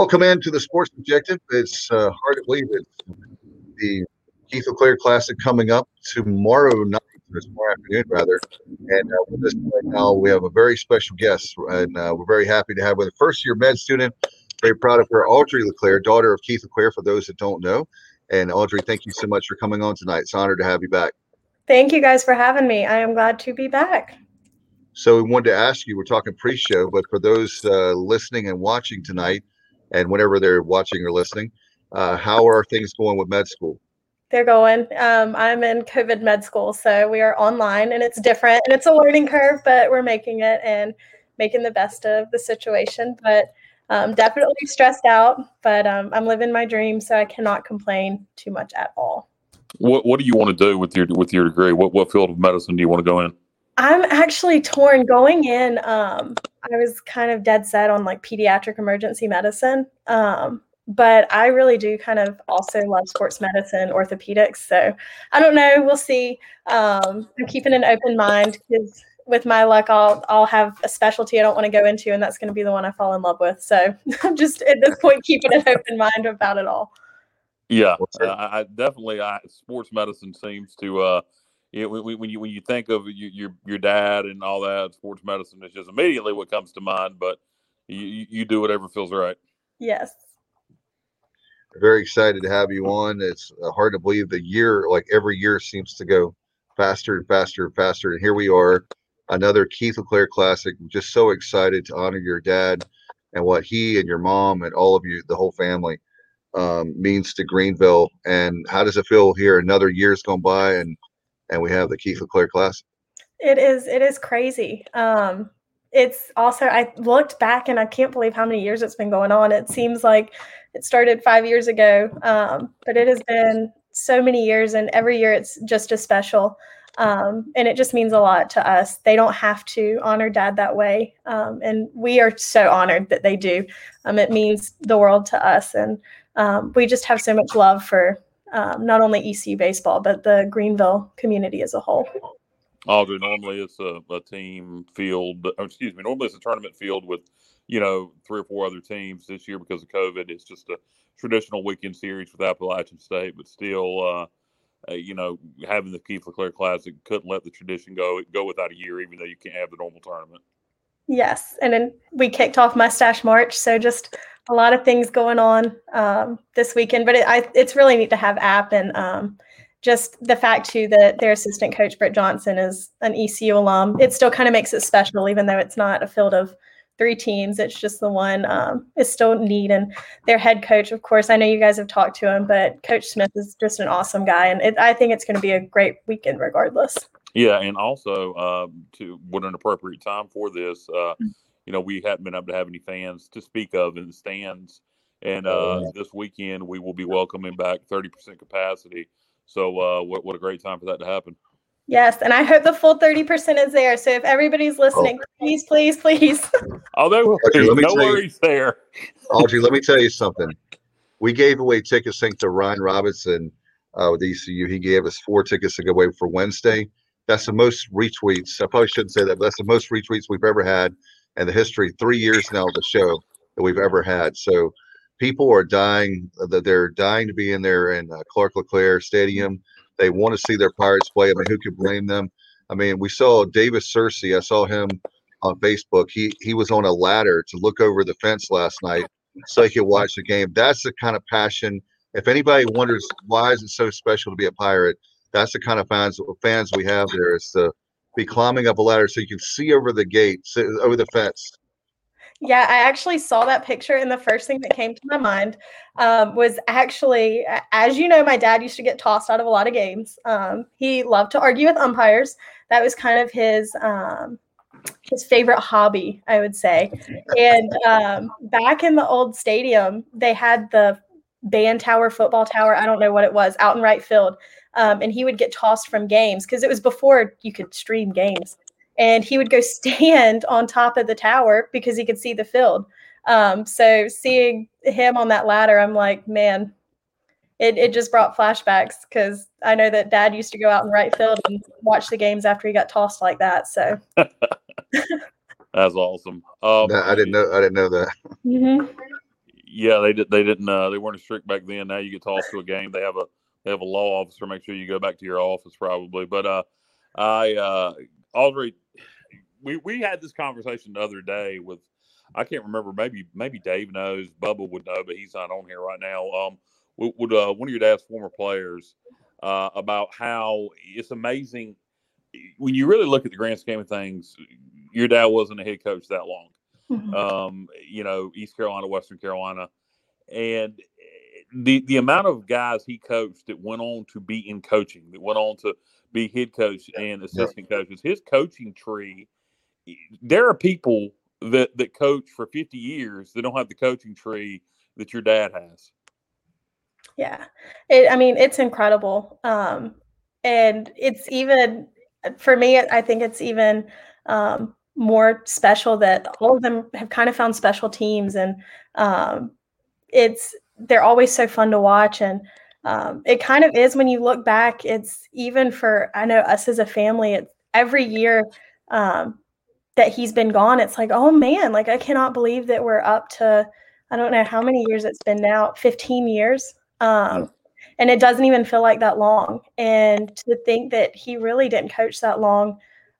Welcome into the Sports Objective. It's uh, hard to believe it's the Keith LeClair Classic coming up tomorrow night, or tomorrow afternoon rather. And uh, with us right now, we have a very special guest, and uh, we're very happy to have with a first-year med student. Very proud of her, Audrey LeClair, daughter of Keith LeClair. For those that don't know, and Audrey, thank you so much for coming on tonight. It's an honor to have you back. Thank you guys for having me. I am glad to be back. So we wanted to ask you. We're talking pre-show, but for those uh, listening and watching tonight and whenever they're watching or listening. Uh, how are things going with med school? They're going. Um, I'm in COVID med school, so we are online and it's different and it's a learning curve, but we're making it and making the best of the situation. But um, definitely stressed out, but um, I'm living my dream, so I cannot complain too much at all. What What do you want to do with your with your degree? What What field of medicine do you want to go in? I'm actually torn going in. Um, I was kind of dead set on like pediatric emergency medicine. Um, but I really do kind of also love sports medicine, orthopedics. So I don't know. We'll see. Um, I'm keeping an open mind because with my luck, I'll I'll have a specialty I don't want to go into, and that's going to be the one I fall in love with. So I'm just at this point keeping an open mind about it all. Yeah, uh, I definitely. I, sports medicine seems to uh, you know, when, when you when you think of your your dad and all that sports medicine, it's just immediately what comes to mind. But you you do whatever feels right. Yes. Very excited to have you on. It's uh, hard to believe the year, like every year, seems to go faster and faster and faster. And here we are, another Keith LeClair Classic. I'm just so excited to honor your dad and what he and your mom and all of you, the whole family, um, means to Greenville. And how does it feel here? Another year's gone by, and and we have the Keith LeClair Classic. It is. It is crazy. Um, it's also. I looked back and I can't believe how many years it's been going on. It seems like it started five years ago, um, but it has been so many years, and every year it's just as special. Um, and it just means a lot to us. They don't have to honor dad that way, um, and we are so honored that they do. Um, it means the world to us, and um, we just have so much love for um, not only ECU baseball, but the Greenville community as a whole. Audrey, normally it's a, a team field, excuse me, normally it's a tournament field with, you know, three or four other teams. This year, because of COVID, it's just a traditional weekend series with Appalachian State, but still, uh, uh, you know, having the Keith LeClair Classic couldn't let the tradition go go without a year, even though you can't have the normal tournament. Yes, and then we kicked off Mustache March, so just a lot of things going on um, this weekend. But it, I, it's really neat to have App and um, just the fact too that their assistant coach Britt Johnson is an ECU alum. It still kind of makes it special, even though it's not a field of three teams. It's just the one. Um, it's still neat, and their head coach, of course. I know you guys have talked to him, but Coach Smith is just an awesome guy, and it, I think it's going to be a great weekend regardless. Yeah, and also uh, to what an appropriate time for this. Uh, mm-hmm you know, we haven't been able to have any fans to speak of in the stands. And uh, this weekend, we will be welcoming back 30% capacity. So, uh, what, what a great time for that to happen. Yes, and I hope the full 30% is there. So if everybody's listening, oh. please, please, please. Oh, no, Audrey, no worries you, there. Audrey, let me tell you something. We gave away tickets thanks to Ryan Robinson uh, with ECU. He gave us four tickets to go away for Wednesday. That's the most retweets. I probably shouldn't say that, but that's the most retweets we've ever had and the history three years now of the show that we've ever had. So people are dying that they're dying to be in there in uh, Clark LeClair Stadium. They want to see their Pirates play. I mean, who could blame them? I mean, we saw Davis Searcy. I saw him on Facebook. He he was on a ladder to look over the fence last night so he could watch the game. That's the kind of passion. If anybody wonders why is it so special to be a pirate, that's the kind of fans fans we have there. Is to be climbing up a ladder so you can see over the gate, over the fence. Yeah, I actually saw that picture, and the first thing that came to my mind um, was actually, as you know, my dad used to get tossed out of a lot of games. Um, he loved to argue with umpires. That was kind of his um, his favorite hobby, I would say. And um, back in the old stadium, they had the band tower, football tower. I don't know what it was, out in right field um, and he would get tossed from games because it was before you could stream games. And he would go stand on top of the tower because he could see the field. Um, so seeing him on that ladder, I'm like, man, it, it just brought flashbacks because I know that dad used to go out in right field and watch the games after he got tossed like that. So that's awesome. Um, no, I didn't know. I didn't know that. Mm-hmm. Yeah, they did. They didn't. Uh, they weren't as strict back then. Now you get tossed to a game. They have a they have a law officer. Make sure you go back to your office probably. But uh, I uh, Audrey, we we had this conversation the other day with I can't remember. Maybe maybe Dave knows. Bubba would know, but he's not on here right now. Um, would, uh, one of your dad's former players uh, about how it's amazing when you really look at the grand scheme of things. Your dad wasn't a head coach that long. Mhm. Um, you know, East Carolina, Western Carolina, and the the amount of guys he coached that went on to be in coaching, that went on to be head coach and assistant coaches. His coaching tree. There are people that that coach for 50 years that don't have the coaching tree that your dad has. Yeah. It, I mean, it's incredible. Um, and it's even, for me, I think it's even um, more special that all of them have kind of found special teams and um, it's, they're always so fun to watch. And um, it kind of is when you look back, it's even for, I know us as a family, it's every year um, that he's been gone, it's like, oh man, like I cannot believe that we're up to, I don't know how many years it's been now, 15 years. Um, and it doesn't even feel like that long. And to think that he really didn't coach that long,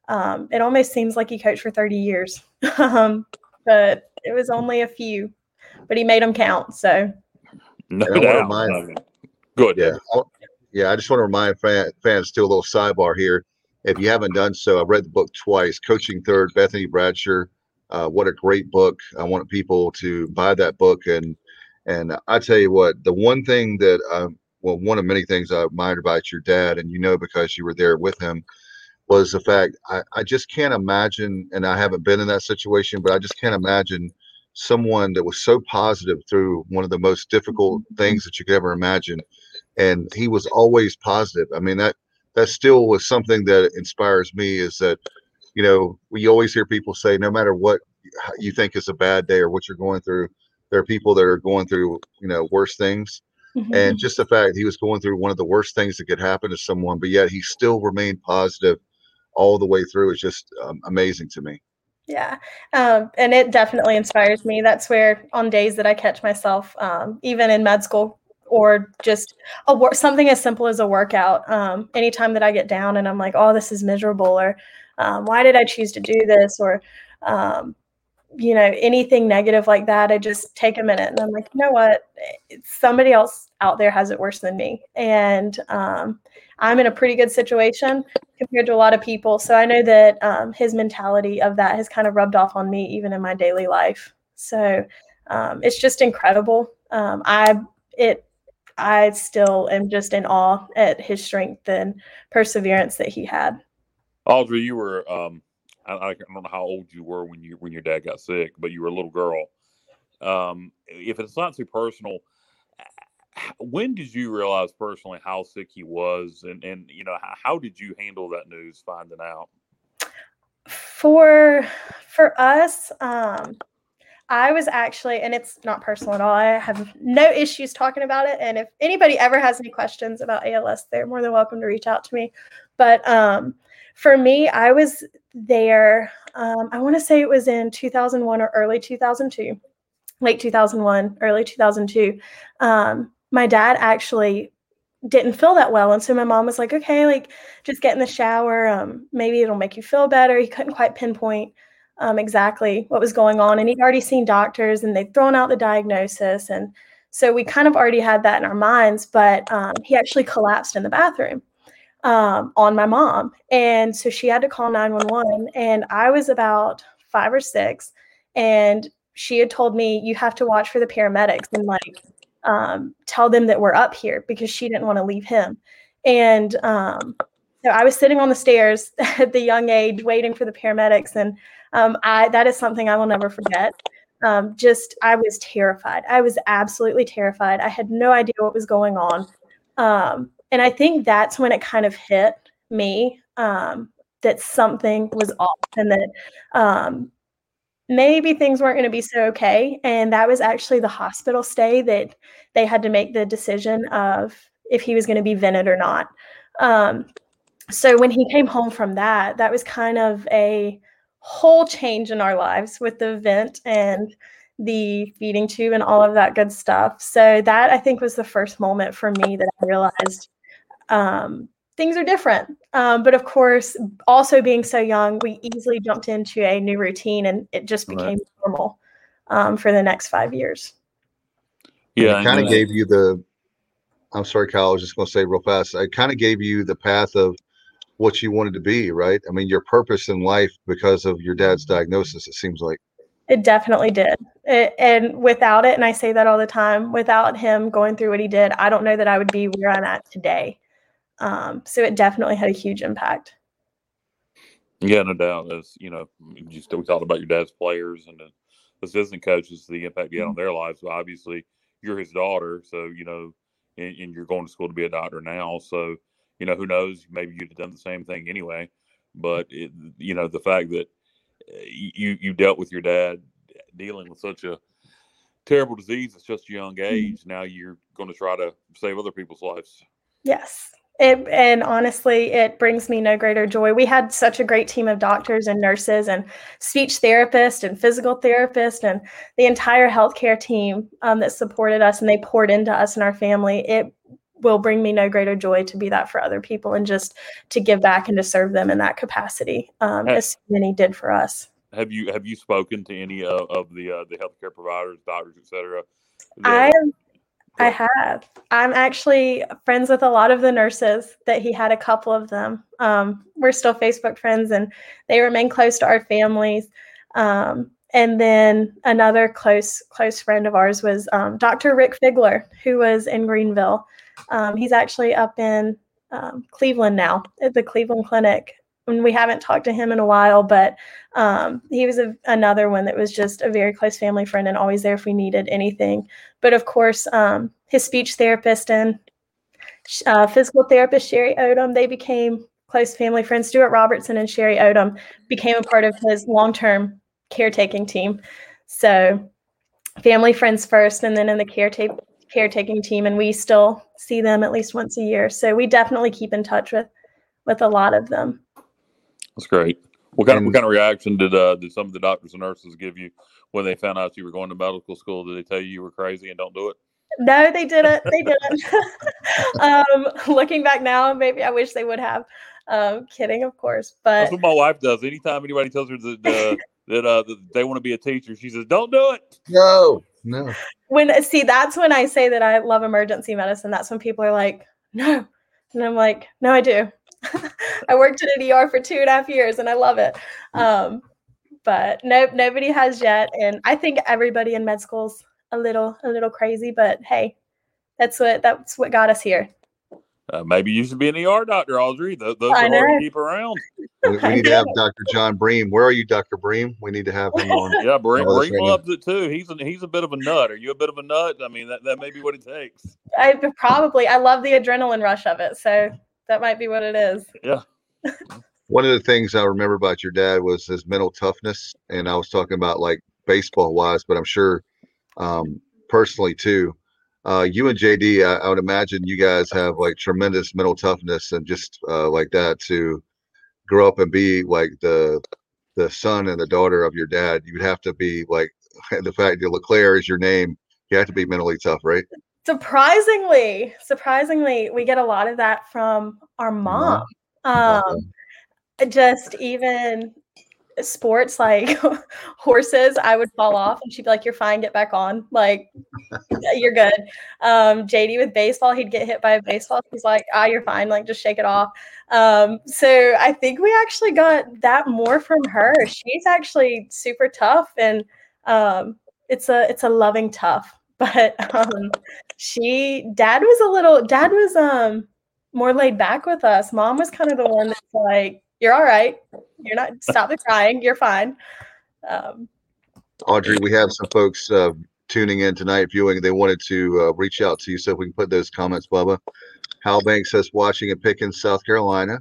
um, it almost seems like he coached for 30 years. um, but it was only a few, but he made them count. So, No And doubt. remind- Good. Yeah. I'll- Yeah. I just want to remind fan, fans, still a little sidebar here. If you haven't done so, I've read the book twice, Coaching Third, Bethany Bradshaw. Uh, what a great book. I want people to buy that book. And, and I tell you what, the one thing that, um, well, one of many things I admired about your dad, and you know, because you were there with him, was the fact I, I just can't imagine, and I haven't been in that situation, but I just can't imagine someone that was so positive through one of the most difficult things that you could ever imagine. And he was always positive. I mean, that that still was something that inspires me is that, you know, we always hear people say, no matter what you think is a bad day or what you're going through, there are people that are going through, you know, worse things. mm-hmm. And just the fact he was going through one of the worst things that could happen to someone, but yet he still remained positive all the way through is just um, amazing to me. Yeah. Um, and it definitely inspires me. That's where on days that I catch myself, um, even in med school or just a wor- something as simple as a workout, um, anytime that I get down and I'm like, oh, this is miserable or um, why did I choose to do this or, um, you know, anything negative like that, I just take a minute and I'm like, you know what? Somebody else out there has it worse than me. And um, I'm in a pretty good situation compared to a lot of people. So I know that um, his mentality of that has kind of rubbed off on me even in my daily life. So um, it's just incredible. Um, I it I still am just in awe at his strength and perseverance that he had. Audrey, you were um, I, I don't know how old you were when you when your dad got sick, but you were a little girl. Um, if it's not too personal, when did you realize personally how sick he was, and and you know how, how did you handle that news finding out? For for us, um, I was actually, and it's not personal at all. I have no issues talking about it. And if anybody ever has any questions about ALS, they're more than welcome to reach out to me. But um, for me, I was there. Um, I want to say it was in 2001 or early 2002, late 2001, early 2002. Um, my dad actually didn't feel that well, and so my mom was like, "Okay, like just get in the shower. Um, maybe it'll make you feel better." He couldn't quite pinpoint um, exactly what was going on. And he'd already seen doctors and they'd thrown out the diagnosis. And so we kind of already had that in our minds, but um, he actually collapsed in the bathroom um, on my mom. And so she had to call 911. And I was about five or six. And she had told me, you have to watch for the paramedics and like um, tell them that we're up here because she didn't want to leave him. And um, so I was sitting on the stairs at the young age waiting for the paramedics. And um, I that is something I will never forget. Um, just I was terrified. I was absolutely terrified. I had no idea what was going on, um, and I think that's when it kind of hit me um, that something was off, and that um, maybe things weren't going to be so okay. And that was actually the hospital stay that they had to make the decision of if he was going to be vented or not. Um, so when he came home from that, that was kind of a whole change in our lives with the vent and the feeding tube and all of that good stuff. So that I think was the first moment for me that I realized um, things are different. Um, but of course, also being so young, we easily jumped into a new routine and it just became right. normal um, for the next five years. Yeah, it kind of gave you the. I'm sorry, Kyle. I was just going to say real fast. I kind of gave you the path of what you wanted to be, right? I mean, your purpose in life because of your dad's diagnosis. It seems like. It definitely did. It, and without it, and I say that all the time, without him going through what he did, I don't know that I would be where I'm at today. Um, so it definitely had a huge impact. Yeah, no doubt. As you know, you still talked about your dad's players and the assistant coaches, the impact you had on their lives. But obviously, you're his daughter, so you know, and, and, you're going to school to be a doctor now. So you know, who knows? Maybe you'd have done the same thing anyway. But it, you know, the fact that uh, you you dealt with your dad dealing with such a terrible disease at such a young mm-hmm. age, now you're going to try to save other people's lives. Yes, it, and honestly, it brings me no greater joy. We had such a great team of doctors and nurses and speech therapists and physical therapists and the entire healthcare team um, that supported us and they poured into us and our family. It will bring me no greater joy to be that for other people and just to give back and to serve them in that capacity, um, have, as many did for us. Have you have you spoken to any uh, of the uh, the healthcare providers, doctors, et cetera? I I have. I'm actually friends with a lot of the nurses that he had a couple of them. Um, we're still Facebook friends and they remain close to our families. Um, and then another close close friend of ours was um, Dr. Rick Figler, who was in Greenville. Um, he's actually up in um, Cleveland now at the Cleveland Clinic. And we haven't talked to him in a while, but um, he was a, another one that was just a very close family friend and always there if we needed anything. But of course, um, his speech therapist and uh, physical therapist Sherry Odom, they became close family friends. Stuart Robertson and Sherry Odom became a part of his long-term caretaking team. So family friends first, and then in the caretaking caretaking team, and we still see them at least once a year. So we definitely keep in touch with with a lot of them. That's great. What kind, of, what kind of reaction did uh, did some of the doctors and nurses give you when they found out you were going to medical school? Did they tell you you were crazy and don't do it? No, they didn't. They didn't. um, looking back now, maybe I wish they would have. Um, kidding, of course. But that's what my wife does. Anytime anybody tells her that uh, that, uh, that they want to be a teacher, she says, "Don't do it." No, no. When see, that's when I say that I love emergency medicine. That's when people are like, "No," and I'm like, "No, I do." I worked in an ER for two and a half years, and I love it. Um, but no, nobody has yet, and I think everybody in med school's a little a little crazy. But hey, that's what that's what got us here. Uh, maybe you should be an ER doctor, Audrey. Those, those are hard to keep around. We, we need to have Dr. John Bream. Where are you, Dr. Bream? We need to have him on. Yeah, Bream, Bream loves it too. He's a, he's a bit of a nut. Are you a bit of a nut? I mean, that, that may be what it takes. I probably. I love the adrenaline rush of it. So that might be what it is. Yeah. One of the things I remember about your dad was his mental toughness. And I was talking about like baseball wise, but I'm sure um, personally too uh, you and JD, I, I, would imagine you guys have like tremendous mental toughness and just uh, like that to grow up and be like the the son and the daughter of your dad. You would have to be like the fact that LeClair is your name. You have to be mentally tough, right? Surprisingly, surprisingly, we get a lot of that from our mom. Um, just even sports like horses, I would fall off and she'd be like, You're fine, get back on. Like, you're good. Um, JD with baseball, he'd get hit by a baseball. He's like, Ah, you're fine, like just shake it off. Um, so I think we actually got that more from her. She's actually super tough and um, it's a it's a loving tough. But um she dad was a little dad was um more laid back with us. Mom was kind of the one that's like, You're all right you're not stop the crying. You're fine. Um, Audrey, we have some folks uh, tuning in tonight viewing. They wanted to uh, reach out to you, so if we can put those comments, Bubba. Hal Banks says watching in Pickens, South Carolina.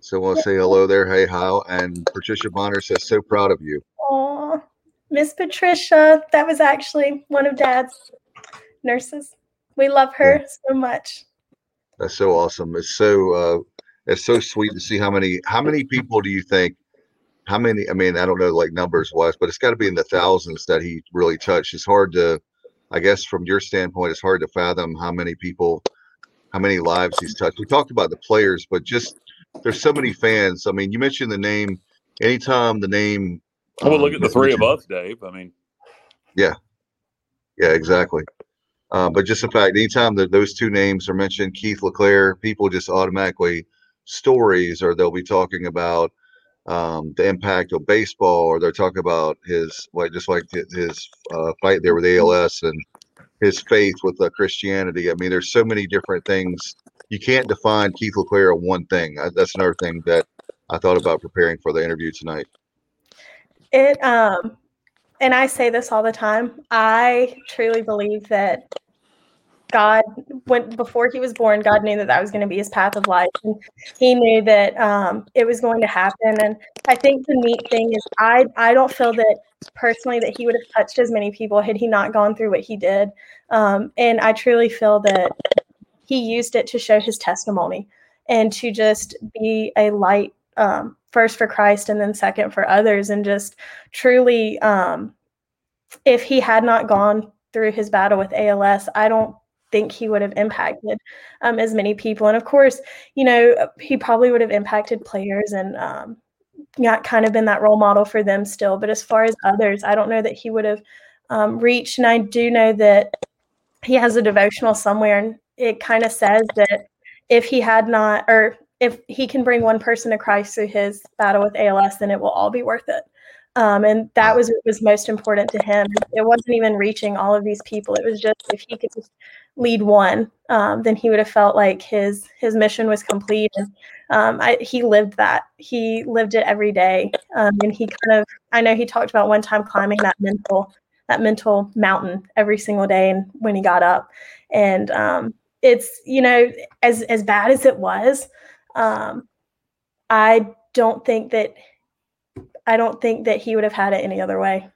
So we'll say hello there. Hey, Hal. And Patricia Bonner says, so proud of you. Oh, Miss Patricia. That was actually one of Dad's nurses. We love her yeah. so much. That's so awesome. It's so uh, it's so sweet to see how many how many people do you think how many? I mean, I don't know like numbers wise, but it's got to be in the thousands that he really touched. It's hard to, I guess, from your standpoint, it's hard to fathom how many people, how many lives he's touched. We talked about the players, but just there's so many fans. I mean, you mentioned the name. Anytime the name. Well, um, look at the three of us, Dave. I mean. Yeah. Yeah, exactly. Uh, but just the fact, anytime that those two names are mentioned, Keith LeClair, people just automatically stories, or they'll be talking about um, the impact of baseball, or they're talking about his like just like his uh, fight there with ALS and his faith with uh, Christianity. I mean, there's so many different things. You can't define Keith LeClair on one thing. I, that's another thing that I thought about preparing for the interview tonight. It um, and I say this all the time. I truly believe that God, when before he was born, God knew that that was going to be his path of life, and He knew that um, it was going to happen. And I think the neat thing is, I I don't feel that personally that he would have touched as many people had he not gone through what he did. Um, and I truly feel that he used it to show his testimony and to just be a light um, first for Christ and then second for others, and just truly, um, if he had not gone through his battle with ALS, I don't think he would have impacted um, as many people. And of course, you know, he probably would have impacted players and um, not kind of been that role model for them still. But as far as others, I don't know that he would have um, reached. And I do know that he has a devotional somewhere, and it kind of says that if he had not, or if he can bring one person to Christ through his battle with ALS, then it will all be worth it. Um, and that was what was most important to him. It wasn't even reaching all of these people. It was just if he could just lead one, um, then he would have felt like his his mission was complete. And um, I, he lived that. He lived it every day. Um, and he kind of, I know he talked about one time climbing that mental that mental mountain every single day, and when he got up, and um, it's you know as as bad as it was, um, I don't think that I don't think that he would have had it any other way.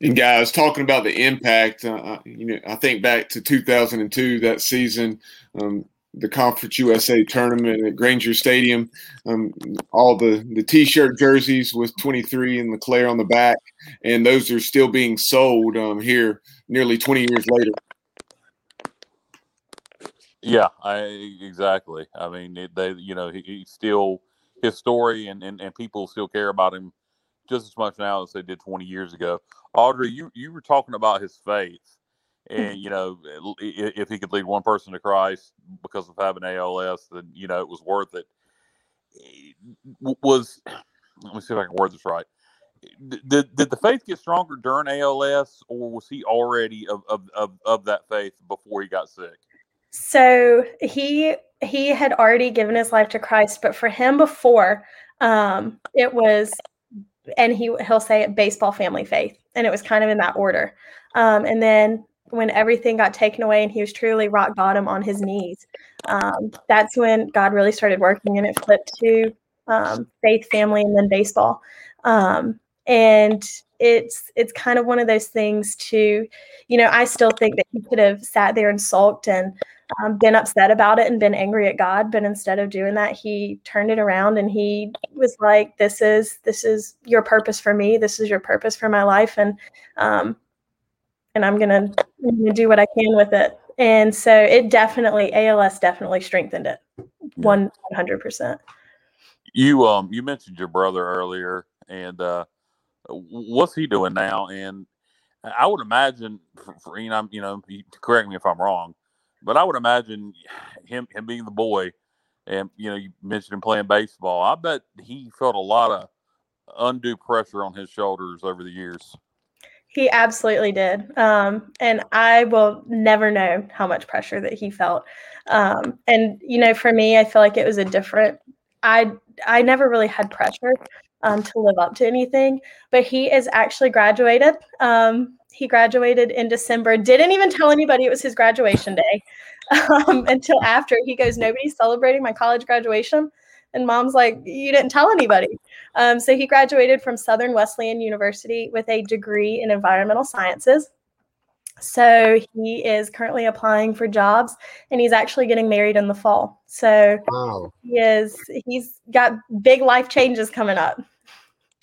And guys, talking about the impact, uh, uh you know, I think back to 2002, that season, um, the Conference USA tournament at Granger Stadium, um, all the the T-shirt jerseys with 23 and LeClair on the back, and those are still being sold um, here nearly 20 years later. Yeah, I exactly. I mean, they, you know, he, he still his story and, and, and people still care about him just as much now as they did 20 years ago. Audrey, you, you were talking about his faith and, mm-hmm. you know, if he could lead one person to Christ because of having ALS, then, you know, it was worth it. Eh, was, let me see if I can word this right. Did, did the faith get stronger during ALS or was he already of, of, of, of that faith before he got sick? So he he had already given his life to Christ, but for him before, um, it was, and he he'll say it baseball family faith, and it was kind of in that order. Um, and then when everything got taken away and he was truly rock bottom on his knees, um, that's when God really started working, and it flipped to um, faith, family, and then baseball. Um, and it's it's kind of one of those things to, you know, I still think that he could have sat there and sulked and um, been upset about it and been angry at God, but instead of doing that, he turned it around and he was like, "This is this is your purpose for me. This is your purpose for my life, and um, and I'm gonna, I'm gonna do what I can with it." And so it definitely ALS definitely strengthened it, one hundred percent. You um you mentioned your brother earlier, and uh, what's he doing now? And I would imagine, for, for you know, you know, correct me if I'm wrong but I would imagine him him being the boy, and you know you mentioned him playing baseball. I bet he felt a lot of undue pressure on his shoulders over the years. He absolutely did, um, and I will never know how much pressure that he felt. Um, and you know, for me, I feel like it was a different. I I never really had pressure um, to live up to anything, but he is actually graduated. Um, he graduated in December. Didn't even tell anybody it was his graduation day um, until after. He goes, Nobody's celebrating my college graduation. And mom's like, You didn't tell anybody. Um, so he graduated from Southern Wesleyan University with a degree in environmental sciences. So he is currently applying for jobs and he's actually getting married in the fall. So wow. he is he's got big life changes coming up.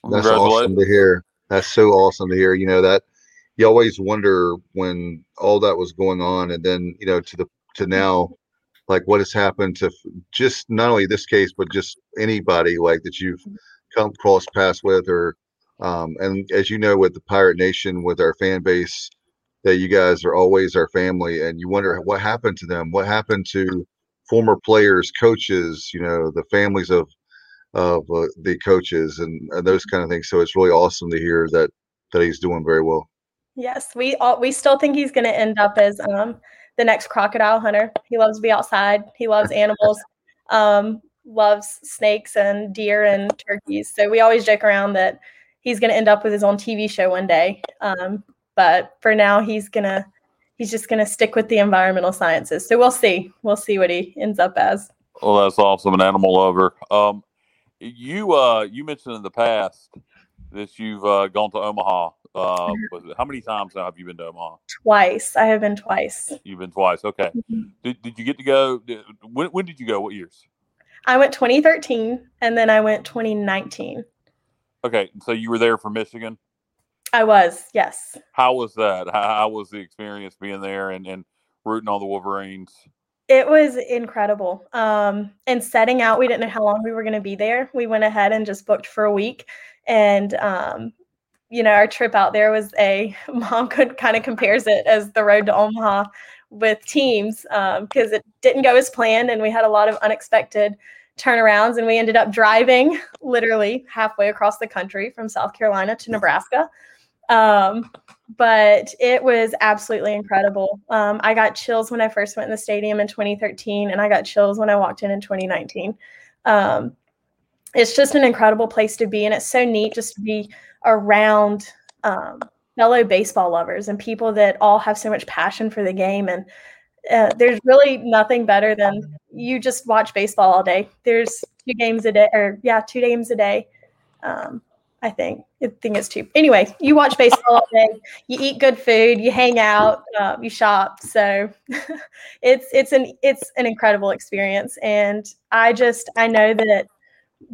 That's awesome to hear. That's so awesome to hear. You know that you always wonder when all that was going on, and then you know to the to now, like what has happened to just not only this case, but just anybody like that you've come cross paths with, or um, and as you know, with the Pirate Nation, with our fan base, that you guys are always our family, and you wonder what happened to them, what happened to former players, coaches, you know, the families of of uh, the coaches and, and those kind of things. So it's really awesome to hear that that he's doing very well. Yes, we all, we still think he's going to end up as um, the next crocodile hunter. He loves to be outside. He loves animals. Um, loves snakes and deer and turkeys. So we always joke around that he's going to end up with his own TV show one day. Um, but for now, he's gonna he's just gonna stick with the environmental sciences. So we'll see. We'll see what he ends up as. Well, that's awesome. An animal lover. Um, you uh, you mentioned in the past that you've uh, gone to Omaha. Uh, how many times now have you been to Omaha? Twice. I have been twice. You've been twice. Okay. Mm-hmm. Did, did you get to go? Did, when, when did you go? What years? I went 2013 and then I went 2019. Okay. So you were there for Michigan? I was, yes. How was that? How, how was the experience being there and, and rooting on the Wolverines? It was incredible. Um, and setting out, we didn't know how long we were going to be there. We went ahead and just booked for a week. And, um, you know, our trip out there was a mom could kind of compares it as the road to Omaha with teams because um, it didn't go as planned and we had a lot of unexpected turnarounds and we ended up driving literally halfway across the country from South Carolina to Nebraska. Um, but it was absolutely incredible. Um, I got chills when I first went in the stadium in 2013, and I got chills when I walked in in 2019. Um, it's just an incredible place to be, and it's so neat just to be around um, fellow baseball lovers and people that all have so much passion for the game. And uh, there's really nothing better than you just watch baseball all day. There's two games a day, or yeah, two games a day. I think. I think it's cheap. Anyway, you watch baseball all day, you eat good food, you hang out, uh, you shop. So it's it's an it's an incredible experience, and I just I know that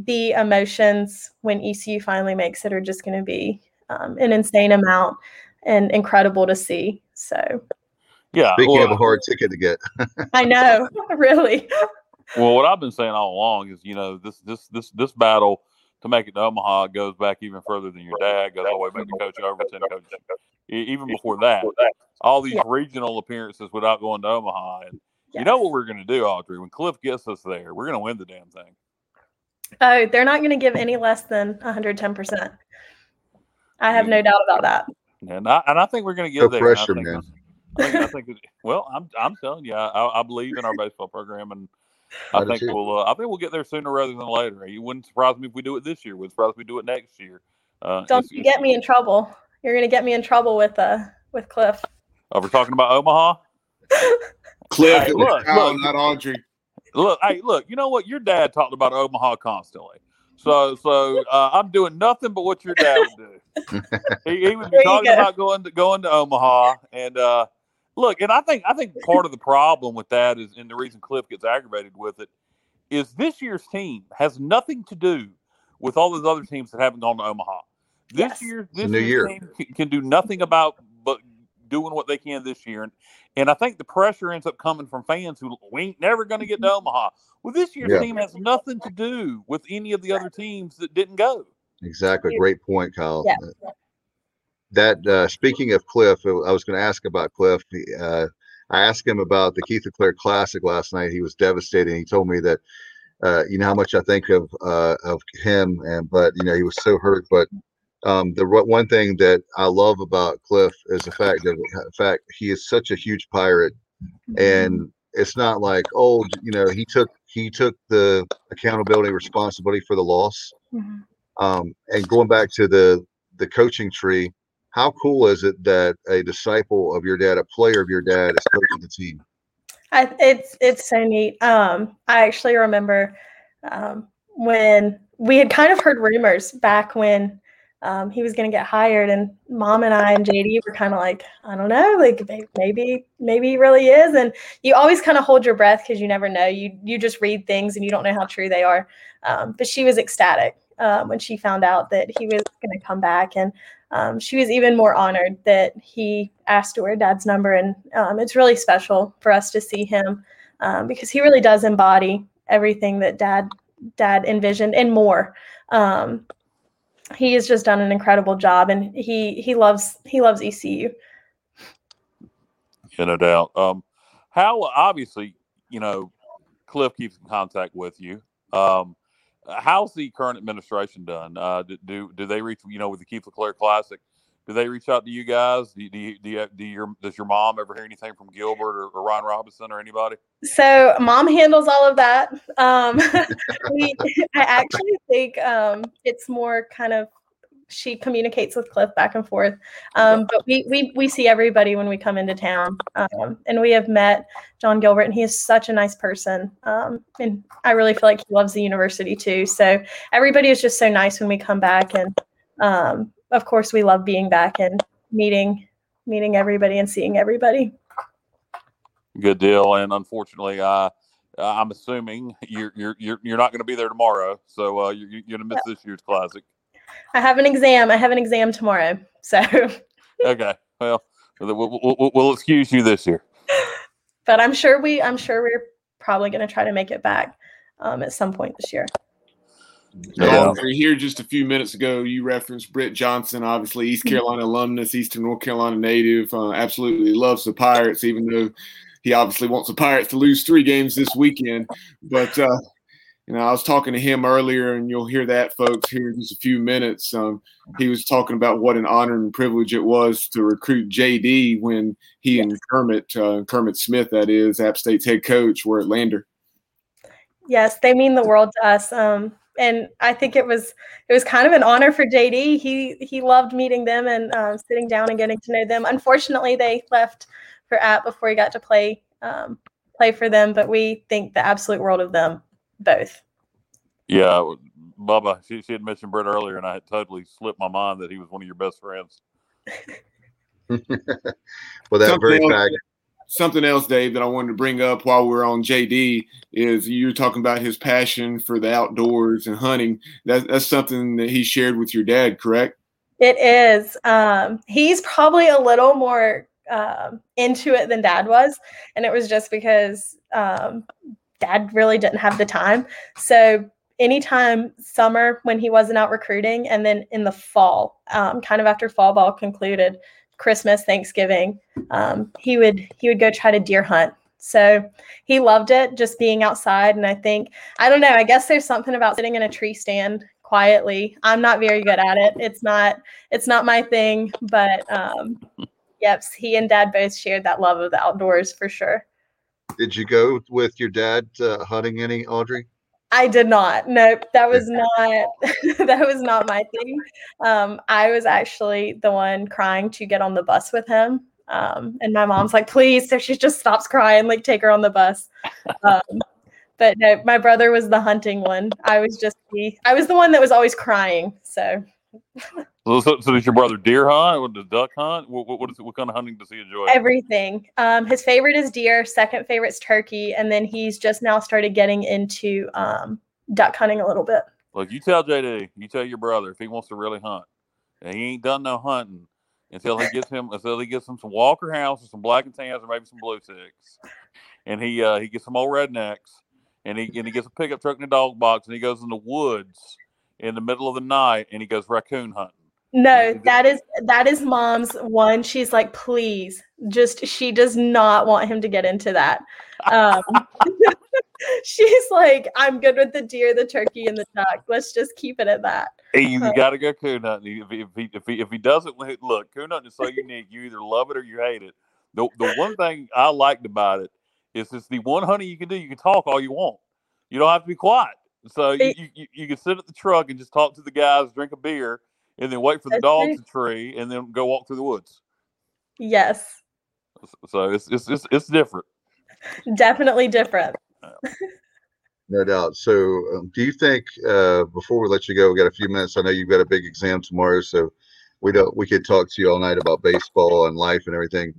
the emotions when ECU finally makes it are just going to be um, an insane amount and incredible to see. So. Yeah. Speaking well, of a hard ticket to get. I know, really. Well, what I've been saying all along is, you know, this this this this battle to make it to Omaha goes back even further than your dad, goes all the way back to Coach Overton, Coach. Even before that, all these yeah. regional appearances without going to Omaha. And yes. you know what we're going to do, Audrey? When Cliff gets us there, we're going to win the damn thing. Oh, they're not going to give any less than 110%. I have no doubt about that. And I, and I think we're going to get no there. pressure, I think, man. I think, I think well, I'm, I'm telling you, I, I believe in our baseball program and I think we'll. Uh, I think we'll get there sooner rather than later. You wouldn't surprise me if we do it this year. Would surprise me if we do it next year. Uh, Don't you get me in trouble. You're going to get me in trouble with uh with Cliff. Oh, we're talking about Omaha. Cliff, hey, look, look, not Audrey. Look, hey, look. You know what? Your dad talked about Omaha constantly. So, so uh, I'm doing nothing but what your dad would do. he, he would be talking go. about going to going to Omaha, and uh, look, and I think I think part of the problem with that is, and the reason Cliff gets aggravated with it, is this year's team has nothing to do with all those other teams that haven't gone to Omaha. This yes. year, this new year team can do nothing about but doing what they can this year, and and I think the pressure ends up coming from fans who we ain't never going to get to mm-hmm. Omaha. Well, this year's yeah. team has nothing to do with any of the other teams that didn't go. Exactly, great point, Kyle. Yeah that uh, speaking of Cliff, uh, I was going to ask about Cliff. Uh, I asked him about the Keith LeClair Classic last night. He was devastated. He told me that uh, you know how much I think of uh, of him, and but you know he was so hurt. But um, the one thing that I love about Cliff is the fact that in fact he is such a huge pirate, and it's not like oh you know he took he took the accountability responsibility for the loss. Mm-hmm. Um, and going back to the the coaching tree, how cool is it that a disciple of your dad, a player of your dad, is coaching the team? I, it's it's so neat. Um, I actually remember um, when we had kind of heard rumors back when um, he was going to get hired, and mom and I and JD were kind of like, I don't know, like maybe maybe he really is. And you always kind of hold your breath because you never know. You you just read things and you don't know how true they are. Um, but she was ecstatic, um, when she found out that he was going to come back, and um, she was even more honored that he asked to wear Dad's number, and um, it's really special for us to see him um, because he really does embody everything that Dad Dad envisioned and more. Um, he has just done an incredible job, and he he loves he loves ECU. Yeah, no doubt. Um, how obviously, you know, Cliff keeps in contact with you. Um, how's the current administration done? Uh, do, do, do they reach? You know, with the Keith LeClair Classic, do they reach out to you guys? Do, do, do, do your does your mom ever hear anything from Gilbert or, or Ryan Robinson or anybody? So mom handles all of that. Um, we, I actually think um, it's more kind of she communicates with Cliff back and forth. Um, but we, we we see everybody when we come into town, um, and we have met Jon Gilbert, and he is such a nice person. Um, and I really feel like he loves the university too. So everybody is just so nice when we come back, and um, of course we love being back and meeting meeting everybody and seeing everybody. Good deal. And unfortunately, uh, I'm assuming you're you're you're, you're not going to be there tomorrow, so uh, you're, you're going to miss this year's classic. I have an exam. I have an exam tomorrow. So. okay. Well, we'll, we'll, we'll excuse you this year. But I'm sure we. I'm sure we're probably going to try to make it back um, at some point this year. Yeah. Here just a few minutes ago, you referenced Britt Johnson, obviously East mm-hmm. Carolina alumnus, Eastern North Carolina native, uh, absolutely loves the Pirates, even though he obviously wants the Pirates to lose three games this weekend. But uh, you know, I was talking to him earlier, and you'll hear that, folks, here in just a few minutes. Um, he was talking about what an honor and privilege it was to recruit JD when he and Kermit, uh, Kermit Smith, that is, App State's head coach, were at Lander. Yes, they mean the world to us. Um, and I think it was it was kind of an honor for JD. He he loved meeting them and uh, sitting down and getting to know them. Unfortunately, they left for App before he got to play um, play for them, but we think the absolute world of them both. Yeah, Bubba, she, she had mentioned Britt earlier, and I had totally slipped my mind that he was one of your best friends. well, that something very else, Something else, Dave, that I wanted to bring up while we're on JD is you're talking about his passion for the outdoors and hunting. That, that's something that he shared with your dad, correct? It is. Um, he's probably a little more um, into it than dad was. And it was just because um, dad really didn't have the time. So anytime summer when he wasn't out recruiting, and then in the fall, um, kind of after fall ball concluded, Christmas, Thanksgiving, um, he would he would go try to deer hunt. So he loved it, just being outside. And I think I don't know. I guess there's something about sitting in a tree stand quietly. I'm not very good at it. It's not it's not my thing. But um, yep, he and Dad both shared that love of the outdoors for sure. Did you go with your dad uh, hunting any, Audrey? I did not. Nope, that was not that was not my thing. Um, I was actually the one crying to get on the bus with him, um, and my mom's like, "Please!" So she just stops crying, like, take her on the bus. Um, but no, my brother was the hunting one. I was just the I was the one that was always crying. So so, so, so, does your brother deer hunt? What does duck hunt? What, what, what, is, what kind of hunting does he enjoy? Everything. Um, his favorite is deer. Second favorite is turkey, and then he's just now started getting into um, duck hunting a little bit. Look, you tell JD, you tell your brother if he wants to really hunt, and he ain't done no hunting until he gets him until he gets him some Walker Hounds or some Black and Tans or maybe some Blue Ticks, and he uh, he gets some old rednecks, and he and he gets a pickup truck and a dog box, and he goes in the woods in the middle of the night and he goes raccoon hunting. No, that is that is mom's one. She's like, please, just she does not want him to get into that. Um, she's like, I'm good with the deer, the turkey, and the duck. Let's just keep it at that. Hey, you uh, got to go coon hunting. If he, if he, if he if he doesn't look, coon hunting is so unique. You either love it or you hate it. The the one thing I liked about it is it's the one hunting you can do. You can talk all you want. You don't have to be quiet. So you, you, you can sit at the truck and just talk to the guys, drink a beer, and then wait for the dogs to tree, and then go walk through the woods. Yes. So it's it's it's, it's different. Definitely different. no doubt. So, um, do you think uh, before we let you go, we got a few minutes? I know you've got a big exam tomorrow, so we don't we could talk to you all night about baseball and life and everything.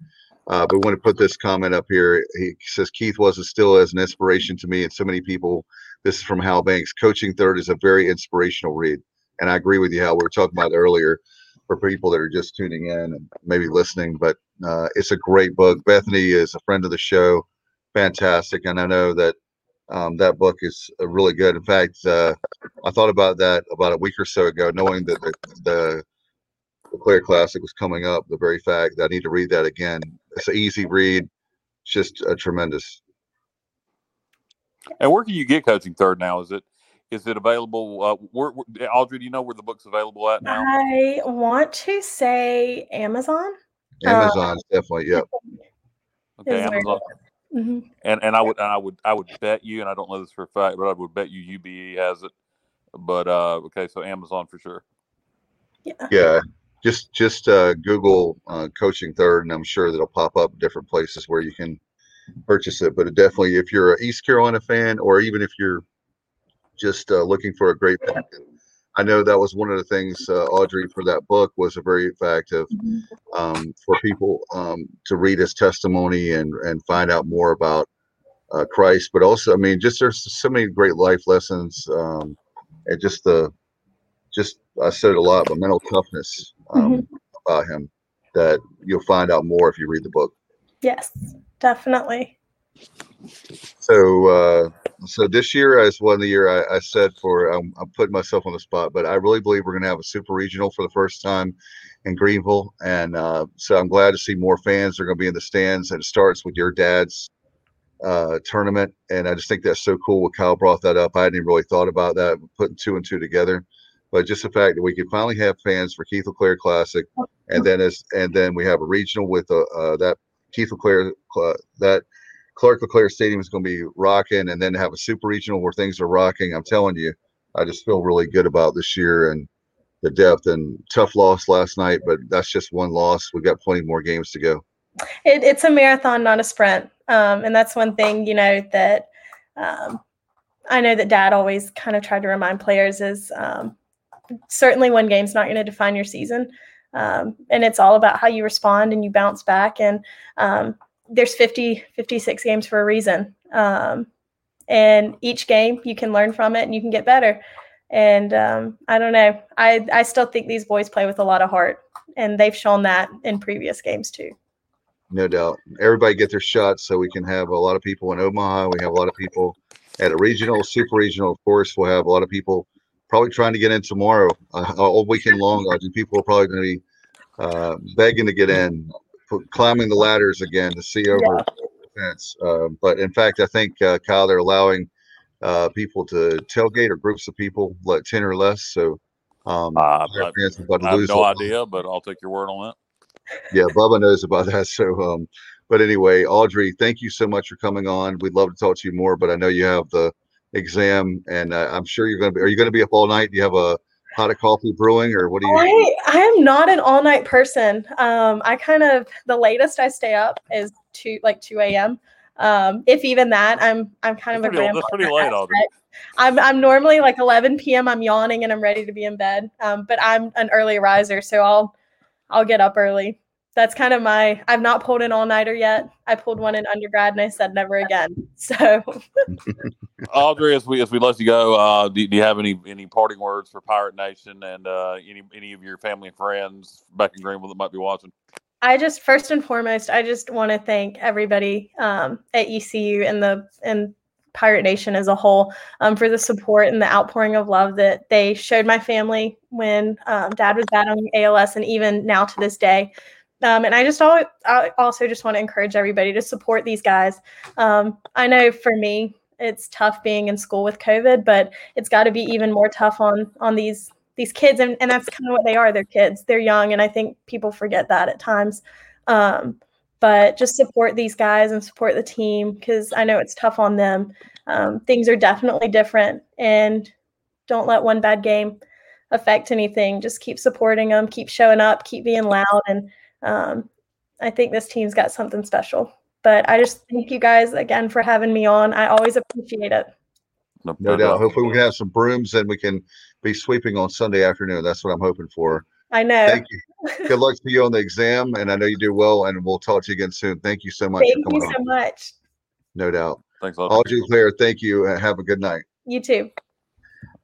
Uh, but we want to put this comment up here. He says Keith was still as an inspiration to me and so many people This is from Hal Banks. Coaching Third is a very inspirational read. And I agree with you, Hal. We were talking about earlier for people that are just tuning in and maybe listening, but uh, it's a great book. Bethany is a friend of the show, fantastic. And I know that um, that book is uh, really good. In fact, uh, I thought about that about a week or so ago, knowing that the, the the Clare Classic was coming up. The very fact that I need to read that again. It's an easy read. It's just a tremendous. And where can you get Coaching Third now? Is it is it available? Uh, where, where, Audrey, do you know where the book's available at now? I want to say Amazon. Amazon, definitely. Yep. Okay, is where- Amazon. Mhm. And and I would and I would I would bet you, and I don't know this for a fact, but I would bet you UBE has it. But uh, okay, so Amazon for sure. Yeah. Yeah. Just just uh, Google uh, coaching third, and I'm sure that'll pop up different places where you can purchase it. But it definitely, if you're an East Carolina fan, or even if you're just uh, looking for a great book, I know that was one of the things uh, Audrey for that book was a very effective Mhm. um, for people um, to read his testimony and and find out more about uh, Christ. But also, I mean, just there's so many great life lessons, um, and just the just I said a lot, but mental toughness um, about him that you'll find out more if you read the book. Yes, definitely. So, uh, so this year as one of the year I, I said for I'm, I'm putting myself on the spot, but I really believe we're going to have a super regional for the first time in Greenville, and uh, so I'm glad to see more fans are going to be in the stands. And it starts with your dad's uh, tournament, and I just think that's so cool. What Kyle brought that up, I hadn't even really thought about that, putting two and two together. But just the fact that we can finally have fans for Keith LeClair Classic, and then as and then we have a regional with uh, uh, that Keith LeClair uh, that Clark LeClair Stadium is going to be rocking, and then have a super regional where things are rocking. I'm telling you, I just feel really good about this year and the depth. And tough loss last night, but that's just one loss. We've got plenty more games to go. It, it's a marathon, not a sprint. Um, and that's one thing, you know, that um, I know that dad always kind of tried to remind players is um, certainly one game's not going to define your season. Um, and it's all about how you respond and you bounce back. And um, there's 50, 56 games for a reason. Um, and each game you can learn from it and you can get better. And um, I don't know. I, I still think these boys play with a lot of heart, and they've shown that in previous games too. No doubt. Everybody get their shots so we can have a lot of people in Omaha. We have a lot of people at a regional, super regional. Of course, we'll have a lot of people probably trying to get in tomorrow, uh, all weekend long. People are probably going to be uh, begging to get in, climbing the ladders again to see over the fence. Uh, but in fact, I think uh, Kyle, they're allowing uh, people to tailgate or groups of people, like ten or less. So um, Uh, our I- fans about to I have no a lot. idea, but I'll take your word on that. yeah, Bubba knows about that. So, um, but anyway, Audrey, thank you so much for coming on. We'd love to talk to you more, but I know you have the exam, and uh, I'm sure you're going to be. Are you going to be up all night? Do you have a pot of coffee brewing, or what do you? I I am not an all night person. Um, I kind of the latest I stay up is two like two a.m. Um, if even that, I'm I'm kind of That's a pretty- grandma. that's pretty late, Audrey. I'm I'm normally like 11 p.m. I'm yawning and I'm ready to be in bed. Um, but I'm an early riser, so I'll I'll get up early. That's kind of my. I've not pulled an all nighter yet. I pulled one in undergrad and I said never again. So Audrey, as we as we let you go, uh, do, do you have any any parting words for Pirate Nation and uh, any any of your family and friends back in Greenville that might be watching? I just first and foremost, I just want to thank everybody um, at ECU and the and Pirate Nation as a whole um, for the support and the outpouring of love that they showed my family when um, Dad was battling ALS, and even now to this day. Um, and I just I also just want to encourage everybody to support these guys. Um, I know for me, it's tough being in school with COVID, but it's got to be even more tough on on these these kids and, and that's kind of what they are they're kids they're young and i think people forget that at times. Um, but just support these guys and support the team because i know it's tough on them. Um, things are definitely different and don't let one bad game affect anything. Just keep supporting them keep showing up keep being loud and um, i think this team's got something special but i just thank you guys again for having me on i always appreciate it No doubt. Hopefully, we can have some brooms and we can be sweeping on Sunday afternoon. That's what I'm hoping for. i know Thank you. Good luck to you on the exam, and I know you do well. And we'll talk to you again soon. Thank you so much thank for you so on. much No doubt. Thanks, a lot. Audrey Claire, thank you. and Have a good night. You too.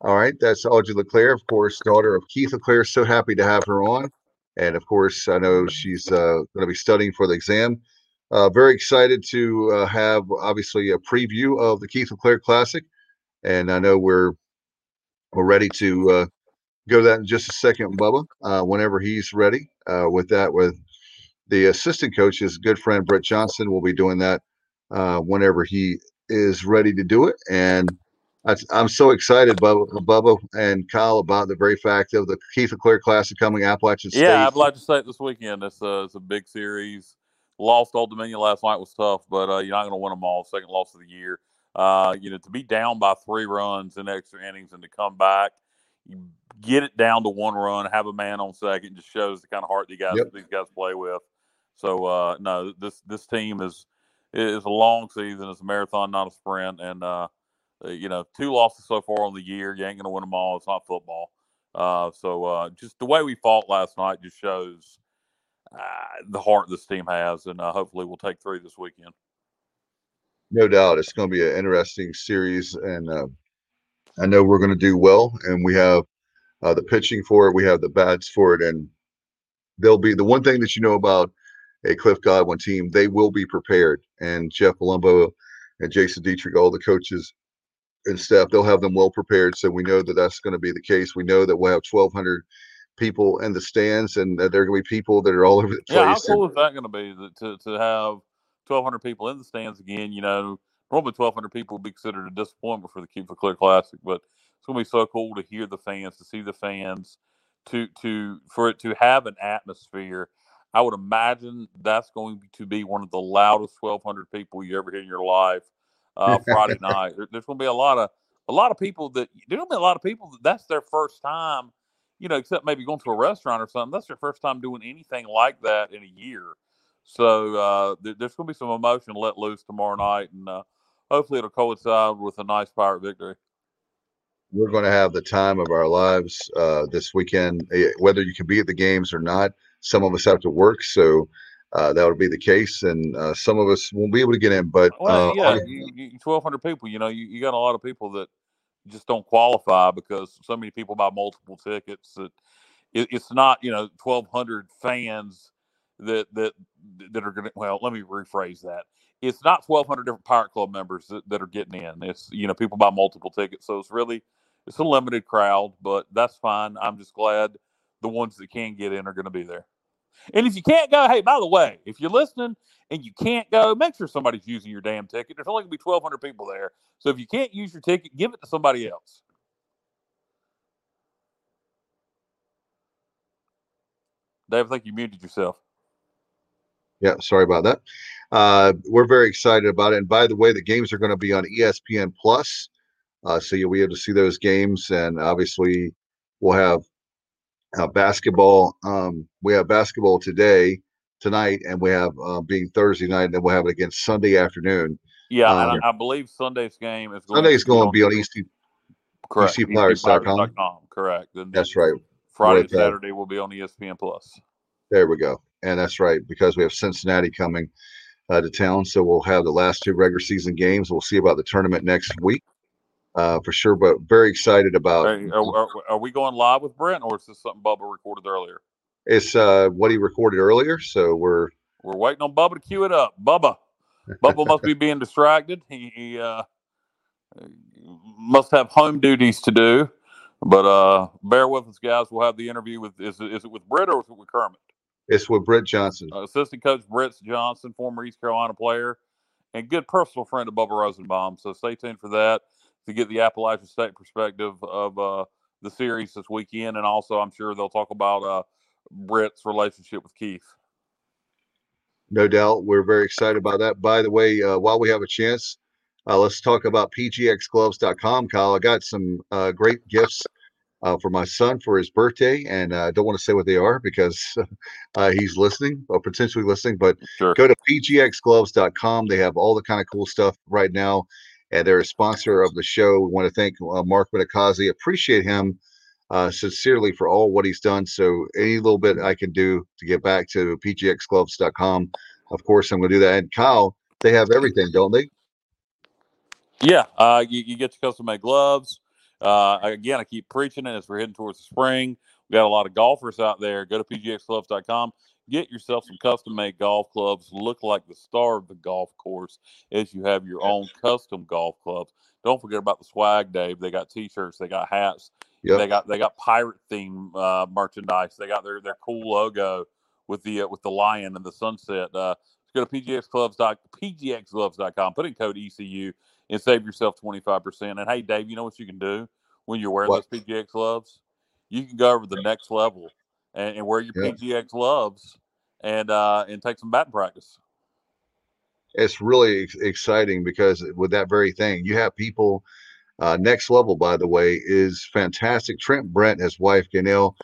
All right, that's Audrey LeClair, of course, daughter of Keith LeClair. So happy to have her on. And of course, I know she's uh, going to be studying for the exam. Uh, very excited to uh, have obviously a preview of the Keith LeClair Classic, and I know we're we're ready to uh, go to that in just a second, Bubba. Uh, whenever he's ready uh, with that, with the assistant coach, his good friend Britt Johnson, will be doing that uh, whenever he is ready to do it. And I'm so excited, Bubba, Bubba and Kyle, about the very fact of the Keith LeClair Classic coming Appalachian State. Yeah, I'd like to say it this weekend. It's a, it's a big series lost Old Dominion last night was tough, but uh, you're not going to win them all. Second loss of the year. Uh, you know, to be down by three runs in extra innings and to come back, get it down to one run, have a man on second, just shows the kind of heart these guys yep. these guys play with. So uh, no, this this team is is a long season. It's a marathon, not a sprint. And uh, you know, two losses so far on the year. You ain't going to win them all. It's not football. Uh, so uh, just the way we fought last night just shows uh, the heart this team has, and uh, hopefully we'll take three this weekend. No doubt, it's going to be an interesting series, and I know we're going to do well. And we have the pitching for it, we have the bats for it, and they'll be the one thing that you know about a Cliff Godwin team. They will be prepared, and Jeff Palumbo and Jason Dietrich, all the coaches and staff, they'll have them well prepared. So we know that that's going to be the case. We know that we'll have 1,200 people in the stands, and that there are going to be people that are all over the place. Yeah, how cool and, is that going to be to to have 1,200 people in the stands again? You know, normally 1,200 people would be considered a disappointment for the Keith Clear Classic, but it's going to be so cool to hear the fans, to see the fans, to to for it to have an atmosphere. I would imagine that's going to be one of the loudest 1,200 people you ever hear in your life. Uh, Friday night, there, there's going to be a lot of a lot of people that there's going to be a lot of people that that's their first time you know, except maybe going to a restaurant or something. That's their first time doing anything like that in a year. So uh, there's going to be some emotion let loose tomorrow night, and uh, hopefully it'll coincide with a nice Pirate victory. We're going to have the time of our lives uh, this weekend, eh, whether you can be at the games or not. Some of us have to work, so uh, that would be the case, and uh, some of us won't be able to get in. But well, uh, yeah, you, you, 1,200 people. You know, you, you got a lot of people that just don't qualify because so many people buy multiple tickets that it, it's not you know 1200 fans that that that are going to well let me rephrase that it's not 1200 different pirate club members that, that are getting in it's you know people buy multiple tickets so it's really it's a limited crowd but that's fine i'm just glad the ones that can get in are going to be there and if you can't go hey by the way if you're listening and you can't go, make sure somebody's using your damn ticket. There's only going to be 1,200 people there. So if you can't use your ticket, give it to somebody else. Dave, I think you muted yourself. Yeah, sorry about that. Uh, we're very excited about it. And by the way, the games are going to be on ESPN Plus, uh, so you'll be able to see those games. And obviously, we'll have uh, basketball. Um, we have basketball today tonight, and we have uh, being Thursday night, and then we'll have it again Sunday afternoon. Yeah, um, and I, I, believe Sunday's game is going Sunday's going to be on EC, correct, ECPirates.com. Correct. That's right. Friday Saturday will be on ESPN Plus. There we go, and that's right because we have Cincinnati coming uh, to town, so we'll have the last two regular season games. We'll see about the tournament next week. Uh, for sure, but very excited about. Are, are, are, we going live with Brent, or is this something Bubba recorded earlier? It's uh, what he recorded earlier, so we're we're waiting on Bubba to cue it up. Bubba, Bubba must be being distracted. He, he uh, must have home duties to do. But uh, bear with us, guys. We'll have the interview with is it, is it with Britt or is it with Kermit? It's with Britt Johnson, uh, assistant coach Britt Johnson, former East Carolina player, and good personal friend of Bubba Rosenbaum. So stay tuned for that to get the Appalachian State perspective of uh, the series this weekend, and also I'm sure they'll talk about uh, Britt's relationship with Keith. No doubt. We're very excited about that. By the way, uh, while we have a chance, uh, let's talk about pgxgloves.com, Kyle. I got some uh, great gifts uh, for my son for his birthday, and uh, I don't want to say what they are because uh, he's listening or potentially listening. But sure. go to pgxgloves.com. They have all the kind of cool stuff right now, and they're a sponsor of the show. We want to thank Mark Minikazi. Appreciate him uh, sincerely for all what he's done. So any little bit I can do to get back to pgxgloves.com, of course I'm going to do that. And Kyle, they have everything, don't they? Yeah, uh, you, you get your custom made gloves. Uh, again, I keep preaching it as we're heading towards the spring. We got a lot of golfers out there. Go to pgxgloves.com. Get yourself some custom made golf clubs. Look like the star of the golf course as you have your own custom golf clubs. Don't forget about the swag, Dave. They got t-shirts, they got hats, Yep. they got they got pirate theme uh, merchandise. They got their their cool logo with the uh, with the lion and the sunset. Uh, go to pgxgloves.com. Put in code ECU and save yourself twenty five percent. And hey, Dave, you know what you can do when you're wearing What? those PGX gloves? You can go over the next level and, and wear your Yeah. PGX gloves and uh, and take some batting practice. it's really ex- exciting because with that very thing, you have people. Uh, next level, by the way, is fantastic. Trent Brent, his wife Ganil,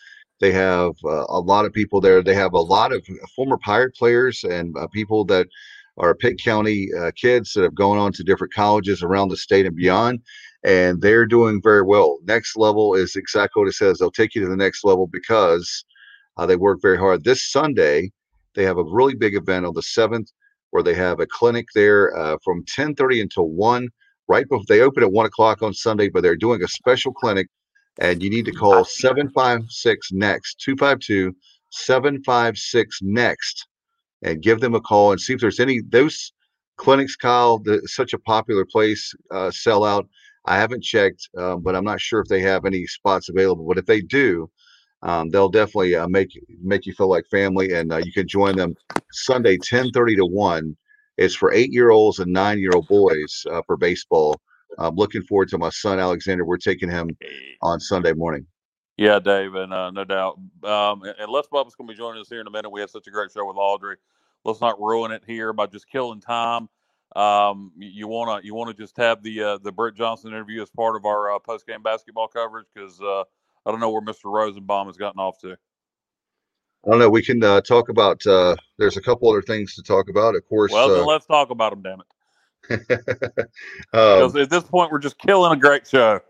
they have uh, a lot of people there. They have a lot of former Pirate players and uh, people that are Pitt County uh, kids that have gone on to different colleges around the state and beyond, and they're doing very well. Next level is exactly what it says. They'll take you to the next level because uh, they work very hard. This Sunday, they have a really big event on the seventh where they have a clinic there uh, from 10:30 until one. Right before they open at one o'clock on Sunday, but they're doing a special clinic, and you need to call 756 next 252 756 next and give them a call and see if there's any those clinics. Kyle, the, such a popular place, uh, sell out. I haven't checked, um, but I'm not sure if they have any spots available. But if they do, um, they'll definitely uh, make make you feel like family, and uh, you can join them Sunday 10:30 to one. It's for eight year olds and nine year old boys uh, for baseball. I'm looking forward to my son Alexander. We're taking him on Sunday morning. Yeah, Dave, and uh, no doubt. Um, and, Les Bubba's going to be joining us here in a minute. We had such a great show with Audrey. Let's not ruin it here by just killing time. Um, you want to you want to just have the uh, the Britt Johnson interview as part of our uh, post game basketball coverage because I don't know where Mr. Rosenbaum has gotten off to. I don't know. We can uh, talk about. Uh, there's a couple other things to talk about. Of course. Well, then uh, let's talk about them, damn it. um, at this point, we're just killing a great show.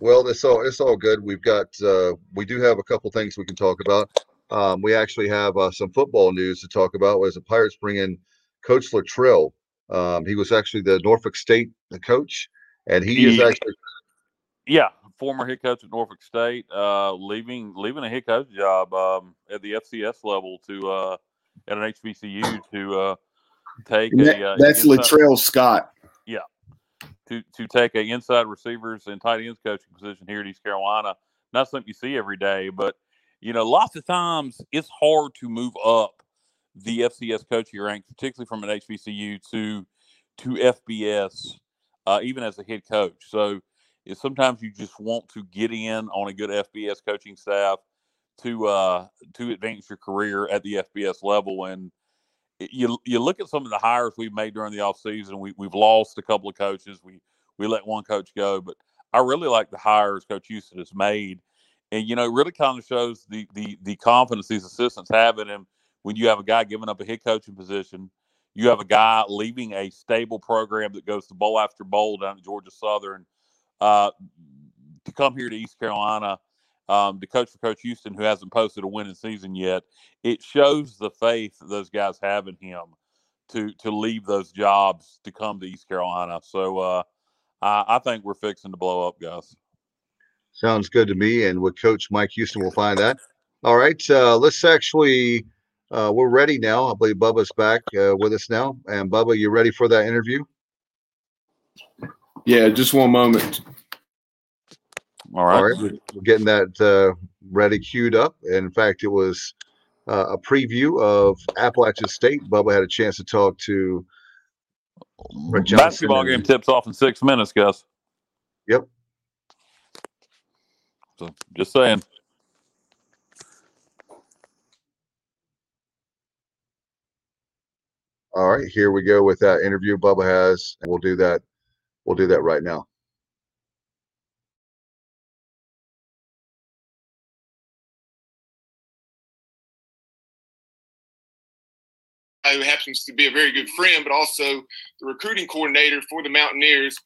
Well, it's all it's all good. We've got uh, we do have a couple things we can talk about. Um, we actually have uh, some football news to talk about. As the Pirates bring in Coach Latrell, um, he was actually the Norfolk State coach, and he is actually Yeah, former head coach at Norfolk State, uh, leaving leaving a head coach job um, at the FCS level to uh, at an HBCU to uh, take And a uh, that's inside- Latrell Scott. Yeah, to to take a inside receivers and tight ends coaching position here at East Carolina. Not something you see every day, but you know, lots of times it's hard to move up the FCS coaching ranks, particularly from an HBCU to to FBS, uh, even as a head coach. So it's sometimes you just want to get in on a good FBS coaching staff to uh, to advance your career at the FBS level. And you you look at some of the hires we've made during the offseason, we we've lost a couple of coaches. We we let one coach go, but I really like the hires Coach Houston has made. And you know, it really kind of shows the the the confidence these assistants have in him when you have a guy giving up a head coaching position, you have a guy leaving a stable program that goes to bowl after bowl down at Georgia Southern, uh, to come here to East Carolina um, to coach for Coach Houston, who hasn't posted a winning season yet. It shows the faith those guys have in him to to leave those jobs to come to East Carolina. So uh, I, I think we're fixing to blow up, guys. sounds good to me. And with Coach Mike Houston, we'll find that. All right, uh, let's actually. Uh, we're ready now. I believe Bubba's back uh, with us now. And Bubba, you ready for that interview? Yeah, just one moment. All right. All right, we're we're getting that uh, ready, queued up. In fact, it was uh, a preview of Appalachian State. Bubba had a chance to talk to Basketball game tips off in six minutes, guys. Yep. So just saying. All right, here we go with that interview Bubba has, and we'll do that. We'll do that right now. who happens to be a very good friend, but also the recruiting coordinator for the Mountaineers.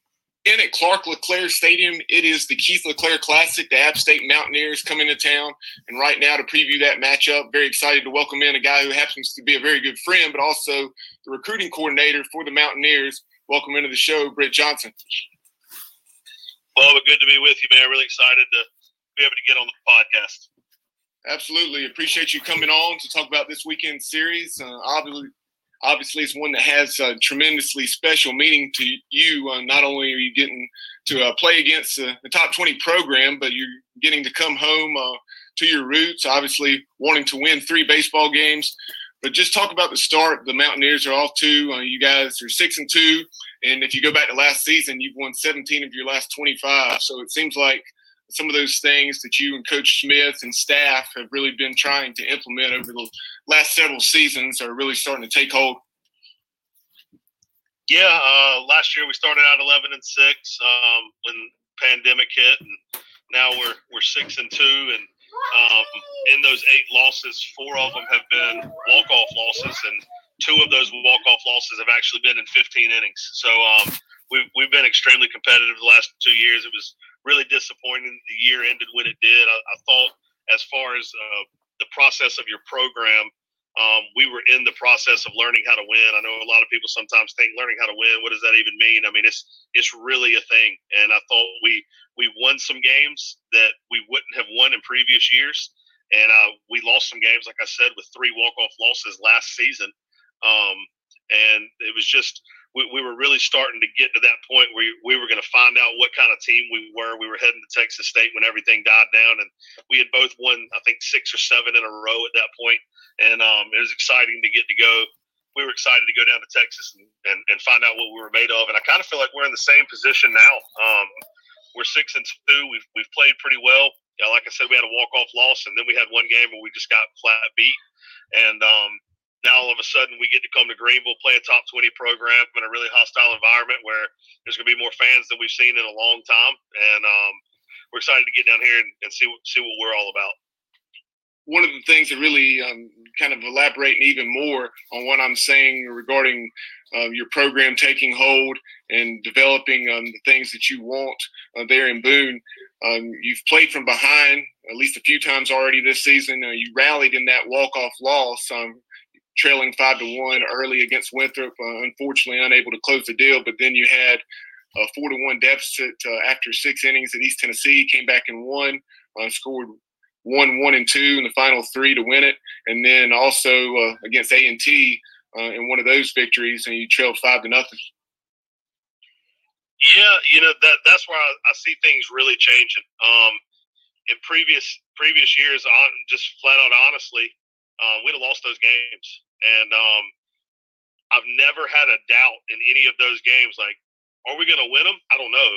In at Clark LeClair Stadium, it is the Keith LeClair Classic. The App State Mountaineers come into town, and right now to preview that matchup, very excited to welcome in a guy who happens to be a very good friend, but also the recruiting coordinator for the Mountaineers. Welcome into the show, Britt Johnson. Well, good to be with you, man. Really excited to be able to get on the podcast. Absolutely. Appreciate you coming on to talk about this weekend series. Uh, obviously, obviously, it's one that has a tremendously special meaning to you. Uh, not only are you getting to uh, play against the top 20 program, but you're getting to come home uh, to your roots, obviously, wanting to win three baseball games. But just talk about the start. The Mountaineers are off two. Uh, you guys are six and two, and if you go back to last season, you've won 17 of your last 25. So it seems like some of those things that you and Coach Smith and staff have really been trying to implement over the last several seasons are really starting to take hold. Yeah, uh, last year we started out 11 and six um, when pandemic hit, and now we're we're six and two, and um, in those eight losses, four of them have been walk off losses, and two of those walk off losses have actually been in 15 innings. So um, we've we've been extremely competitive the last two years. It was really disappointing the year ended when it did. I, I thought as far as uh, the process of your program, um, we were in the process of learning how to win. I know a lot of people sometimes think learning how to win. What does that even mean? I mean, it's it's really a thing. And I thought we we won some games that we wouldn't have won in previous years, and uh, we lost some games, like I said, with three walk off losses last season. Um, and it was just we, we were really starting to get to that point where we were going to find out what kind of team we were. We were heading to Texas State when everything died down, and we had both won, I think, six or seven in a row at that point. And um, it was exciting to get to go. We were excited to go down to Texas and, and, and find out what we were made of. And I kind of feel like we're in the same position now. Um, we're six and two. We've we've played pretty well. Yeah, like I said, we had a walk off loss, and then we had one game where we just got flat beat. And um, now all of a sudden we get to come to Greenville, play a top 20 program in a really hostile environment where there's going to be more fans than we've seen in a long time. And um, we're excited to get down here and, and, see, see what we're all about. One of the things that really um, kind of elaborating even more on what I'm saying regarding um, your program taking hold and developing um, the things that you want uh, there in Boone. Um, you've played from behind at least a few times already this season. Uh, you rallied in that walk-off loss. Trailing five to one early against Winthrop. Uh, unfortunately, unable to close the deal. But then you had a four to one deficit uh, after six innings at East Tennessee. Came back and won. Uh, scored one, one, and two in the final three to win it, and then also uh, against A and T uh, in one of those victories, and you trailed five to nothing. Yeah, you know that that's where I, I see things really changing. Um, in previous previous years, on just flat out honestly, uh, we'd have lost those games. And um, I've never had a doubt in any of those games. Like, are we going to win them? I don't know.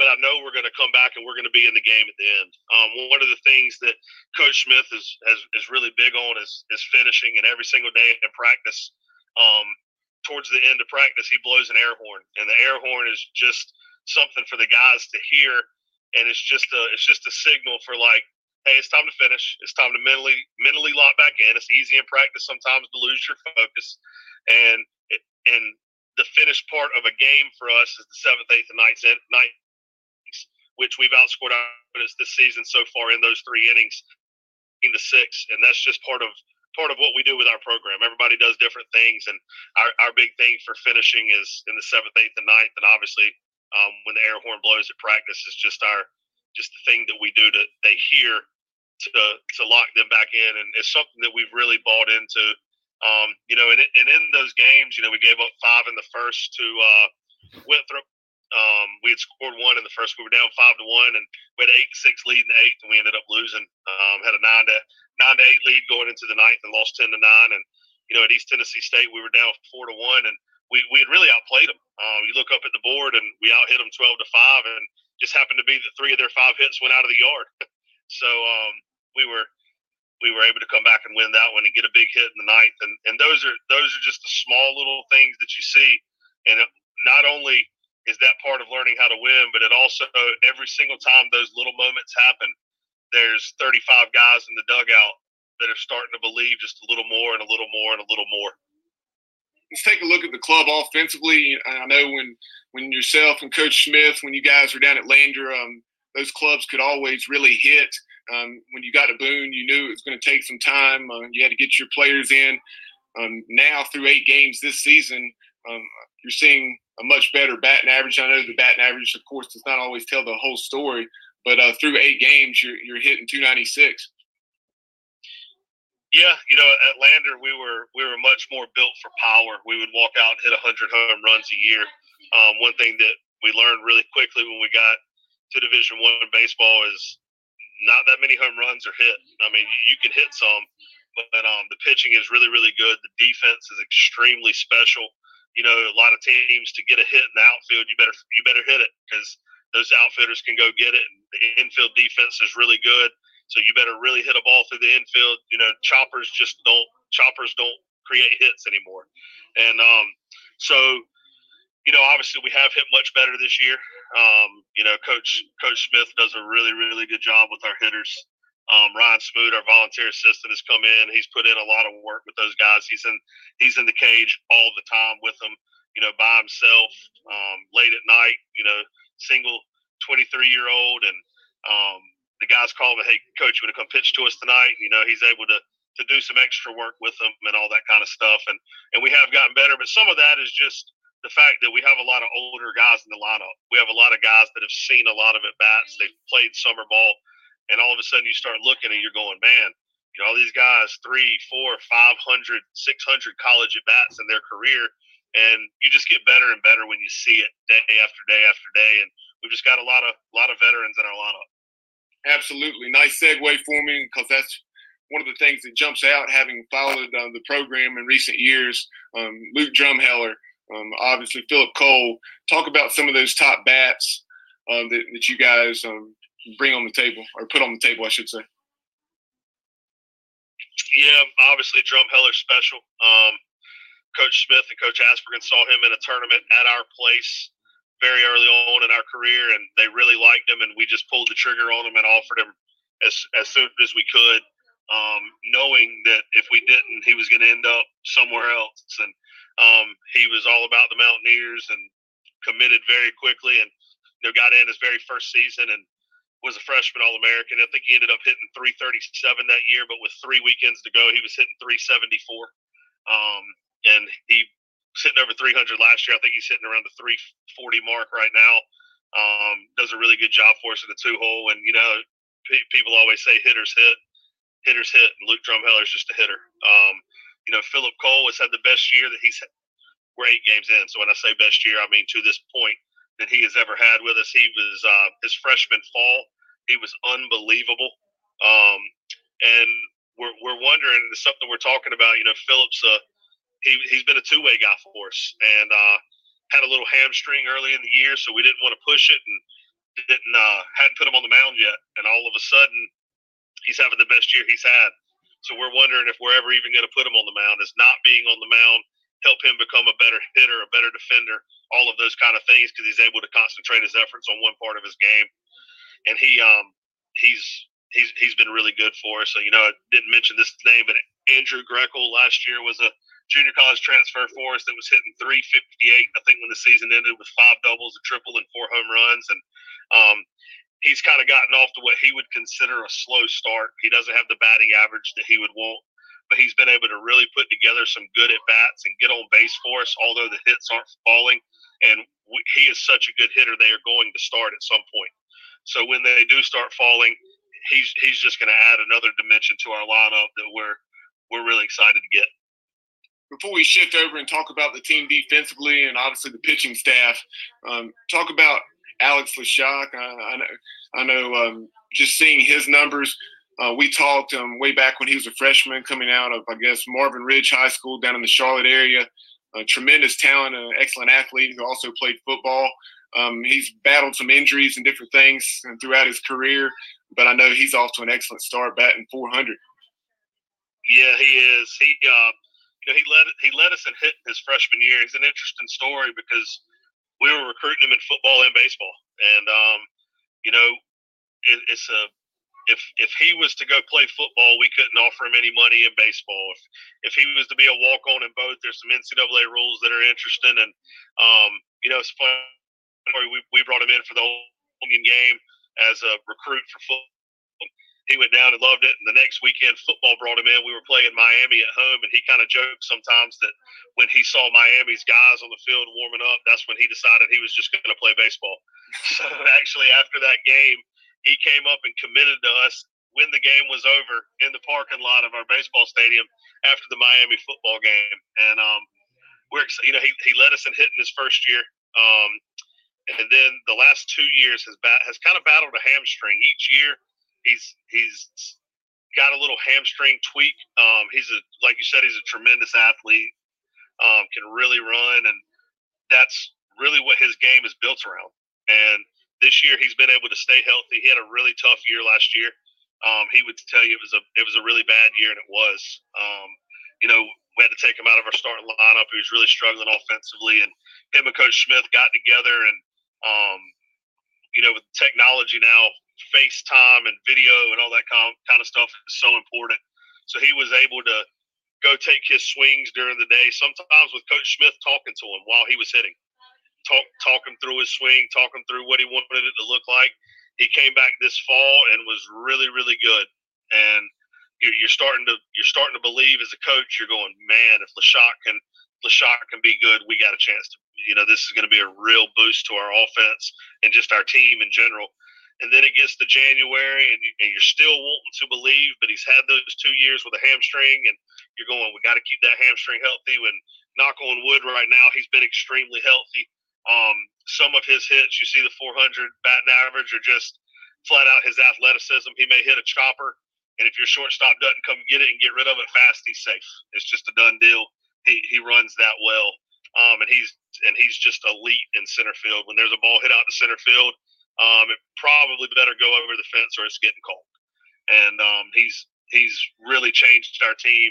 But I know we're going to come back and we're going to be in the game at the end. Um, one of the things that Coach Smith is, is, is really big on is, is finishing. And every single day in practice, um, towards the end of practice, he blows an air horn. And the air horn is just something for the guys to hear. And it's just a it's just a signal for like hey, it's time to finish. It's time to mentally mentally lock back in. It's easy in practice sometimes to lose your focus, and and the finished part of a game for us is the seventh, eighth, and ninth, ninth which we've outscored our opponents this season so far in those three innings, in the six, and that's just part of part of what we do with our program. Everybody does different things, and our, our big thing for finishing is in the seventh, eighth, and ninth, and obviously um, when the air horn blows at practice is just our just the thing that we do to they hear to to lock them back in, and it's something that we've really bought into. Um, you know, and, and in those games, you know, we gave up five in the first to uh, Winthrop. Um, we had scored one in the first. We were down five to one, and we had eight six lead in the eighth, and we ended up losing. Um, had a nine to nine to eight lead going into the ninth, and lost ten to nine. And you know, at East Tennessee State, we were down four to one, and we, we had really outplayed them. Um, you look up at the board, and we outhit them twelve to five, and just happened to be that three of their five hits went out of the yard. so um, we were we were able to come back and win that one and get a big hit in the ninth. And and those are those are just the small little things that you see. And it, not only is that part of learning how to win, but it also every single time those little moments happen, there's 35 guys in the dugout that are starting to believe just a little more and a little more and a little more. Let's take a look at the club offensively. I know when when yourself and Coach Smith, when you guys were down at Lander, um, those clubs could always really hit. Um, when you got to Boone, you knew it was going to take some time. Uh, you had to get your players in. Um, now, through eight games this season, Um, you're seeing a much better batting average. I know the batting average, of course, does not always tell the whole story, but uh, through eight games, you're, you're hitting 296. Yeah, you know, at Lander, we were we were much more built for power. We would walk out and hit 100 home runs a year. Um, one thing that we learned really quickly when we got to Division One baseball is not that many home runs are hit. I mean, you can hit some, but um, the pitching is really, really good. The defense is extremely special. You know, a lot of teams to get a hit in the outfield, you better you better hit it because those outfielders can go get it. And the infield defense is really good. So you better really hit a ball through the infield. You know, choppers just don't choppers don't create hits anymore. And um, so, you know, obviously we have hit much better this year. Um, you know, Coach Coach Smith does a really really good job with our hitters. Um, Ryan Smoot, our volunteer assistant, has come in. He's put in a lot of work with those guys. He's in he's in the cage all the time with them. You know, by himself, um, late at night. You know, single 23 year old and um, the guys call him, hey, coach, you want to come pitch to us tonight? You know, he's able to to do some extra work with them and all that kind of stuff. And and we have gotten better, but some of that is just the fact that we have a lot of older guys in the lineup. We have a lot of guys that have seen a lot of at bats. They've played summer ball, and all of a sudden you start looking and you're going, man, you know, all these guys three, four, five hundred, six hundred college at bats in their career, and you just get better and better when you see it day after day after day. And we've just got a lot of lot of veterans in our lineup. Absolutely. Nice segue for me because that's one of the things that jumps out having followed uh, the program in recent years. Um, Luke Drumheller, um, obviously Philip Cole. Talk about some of those top bats uh, that, that you guys um, bring on the table or put on the table, I should say. Yeah, obviously Drum Drumheller's special. Um, Coach Smith and Coach Aspergen saw him in a tournament at our place very early on in our career, and they really liked him, and we just pulled the trigger on him and offered him as as soon as we could, um, knowing that if we didn't, he was going to end up somewhere else. And um, he was all about the Mountaineers and committed very quickly, and you know got in his very first season and was a freshman All American. I think he ended up hitting 337 that year, but with three weekends to go, he was hitting 374. Um, and he sitting over 300 last year. I think he's hitting around the 340 mark right now. Um, does a really good job for us in the two hole. And, you know, p- people always say hitters hit, hitters hit, and Luke Drumheller is just a hitter. Um, you know, Philip Cole has had the best year that he's had. We're eight games in. So when I say best year, I mean to this point that he has ever had with us. He was uh, his freshman fall. He was unbelievable. Um, and we're, we're wondering, it's something we're talking about. You know, Phillips, uh, he he's been a two way guy for us, and uh, had a little hamstring early in the year, so we didn't want to push it and didn't uh, hadn't put him on the mound yet, and all of a sudden he's having the best year he's had. So we're wondering if we're ever even going to put him on the mound. Is not being on the mound help him become a better hitter, a better defender, all of those kind of things because he's able to concentrate his efforts on one part of his game, and he um he's he's he's been really good for us. So you know, I didn't mention this name, but Andrew Grekel last year was a junior college transfer for us that was hitting 358. I think when the season ended with five doubles, a triple, and four home runs, and um, he's kind of gotten off to what he would consider a slow start. He doesn't have the batting average that he would want, but he's been able to really put together some good at bats and get on base for us. Although the hits aren't falling, and we, he is such a good hitter, they are going to start at some point. So when they do start falling, he's he's just going to add another dimension to our lineup that we're we're really excited to get before we shift over and talk about the team defensively and obviously the pitching staff, um, talk about Alex Leshock. I, I know, I know um, just seeing his numbers. Uh, we talked um, way back when he was a freshman coming out of, I guess, Marvin Ridge High School down in the Charlotte area. A tremendous talent, an excellent athlete who also played football. Um, he's battled some injuries and different things throughout his career, but I know he's off to an excellent start, batting 400. Yeah, he is. He uh, you know, he led he led us in hitting his freshman year. He's an interesting story because we were recruiting him in football and baseball, and um, you know, it, it's a if if he was to go play football, we couldn't offer him any money in baseball. If if he was to be a walk on in both, there's some NCAA rules that are interesting, and um, you know, it's fun. We we brought him in for the Union game as a recruit for football. He went down and loved it. And the next weekend, football brought him in. We were playing Miami at home, and he kind of joked sometimes that when he saw Miami's guys on the field warming up, that's when he decided he was just going to play baseball. So actually, after that game, he came up and committed to us when the game was over in the parking lot of our baseball stadium after the Miami football game. And um, we're you know he, he led us in hitting his first year. Um, and then the last two years has bat, has kind of battled a hamstring. Each year he's he's got a little hamstring tweak. Um, he's a like you said, he's a tremendous athlete. Um, can really run, and that's really what his game is built around. And this year, he's been able to stay healthy. He had a really tough year last year. Um, he would tell you it was a it was a really bad year, and it was. Um, you know, we had to take him out of our starting lineup. He was really struggling offensively, and him and Coach Smith got together, and um, you know, with technology now, FaceTime and video and all that kind kind of stuff is so important. So he was able to go take his swings during the day, sometimes with Coach Smith talking to him while he was hitting, talk talk him through his swing, talk him through what he wanted it to look like. He came back this fall and was really really good, and you're, you're starting to you're starting to believe as a coach. You're going, man, if Lashak can Lashak can be good, we got a chance to. You know, this is going to be a real boost to our offense and just our team in general and then it gets to January, and, you, you're still wanting to believe, but he's had those two years with a hamstring, and you're going, we got to keep that hamstring healthy. When knock on wood, right now he's been extremely healthy. Um, some of his hits, you see the 400 batting average, are just flat out his athleticism. He may hit a chopper, and if your shortstop doesn't come get it and get rid of it fast, he's safe. It's just a done deal. He he runs that well, um, and he's and he's just elite in center field. When there's a ball hit out to center field, um, it probably better go over the fence or it's getting cold. And um, he's he's really changed our team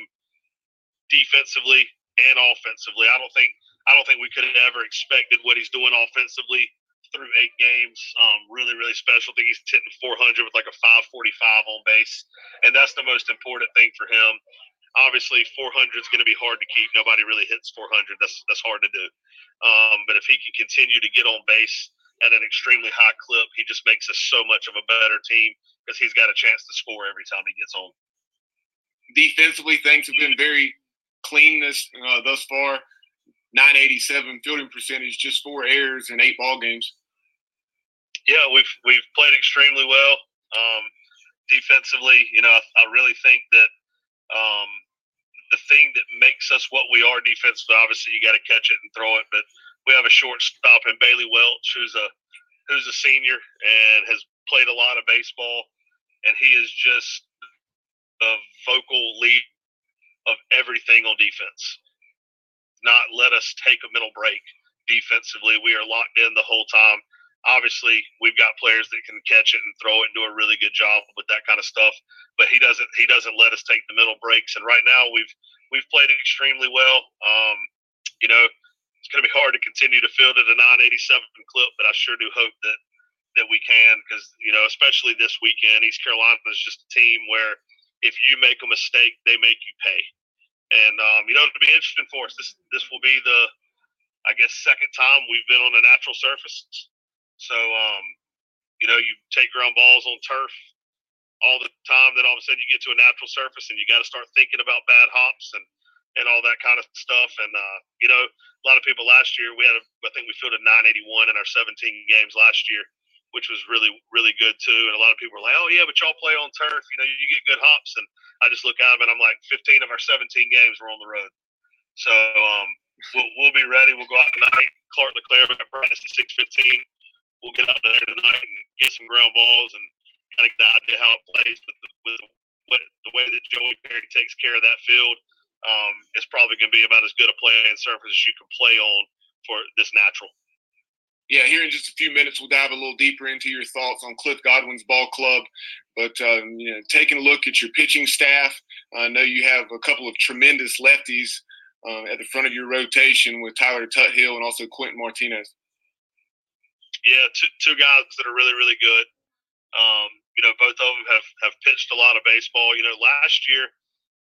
defensively and offensively. I don't think I don't think we could have ever expected what he's doing offensively through eight games. Um, really, really special. I think he's hitting 400 with like a 545 on base, and that's the most important thing for him. Obviously, 400 is going to be hard to keep. Nobody really hits 400. That's that's hard to do. Um, but if he can continue to get on base at an extremely high clip. He just makes us so much of a better team because he's got a chance to score every time he gets on. Defensively, things have been very clean this uh, thus far. 987 fielding percentage, just four errors in eight ball games. Yeah, we've we've played extremely well. Um, defensively, you know, I, I really think that um, the thing that makes us what we are defensively, obviously, you got to catch it and throw it, but we have a shortstop in Bailey Welch, who's a who's a senior and has played a lot of baseball, and he is just a vocal lead of everything on defense. Not let us take a middle break defensively. We are locked in the whole time. Obviously, we've got players that can catch it and throw it and do a really good job with that kind of stuff. But he doesn't. He doesn't let us take the middle breaks. And right now, we've we've played extremely well. Um, you know, it's going to be hard to continue to field at a 987 clip, but I sure do hope that that we can because you know, especially this weekend, East Carolina is just a team where if you make a mistake, they make you pay. And um, you know, it'll be interesting for us. This this will be the, I guess, second time we've been on a natural surface. So, um, you know, you take ground balls on turf all the time. Then all of a sudden you get to a natural surface and you got to start thinking about bad hops and and all that kind of stuff. And uh, you know, a lot of people last year we had, a, I think we fielded 981 in our 17 games last year, which was really really good too. And a lot of people were like, "Oh yeah, but y'all play on turf, you know, you get good hops." And I just look at them and I'm like, 15 of our 17 games were on the road, so um, we'll, we'll be ready. We'll go out tonight. Clark LeClair, we got practice at 6:15. We'll get out there tonight and get some ground balls and kind of get an idea how it plays with the, with the way that Joey Perry takes care of that field um, it's probably going to be about as good a playing surface as you can play on for this natural. Yeah, here in just a few minutes, we'll dive a little deeper into your thoughts on Cliff Godwin's ball club. But um, you know, taking a look at your pitching staff, I know you have a couple of tremendous lefties uh, at the front of your rotation with Tyler Tuthill and also Quentin Martinez. Yeah, two, two guys that are really, really good. Um, you know, both of them have, have pitched a lot of baseball. You know, last year,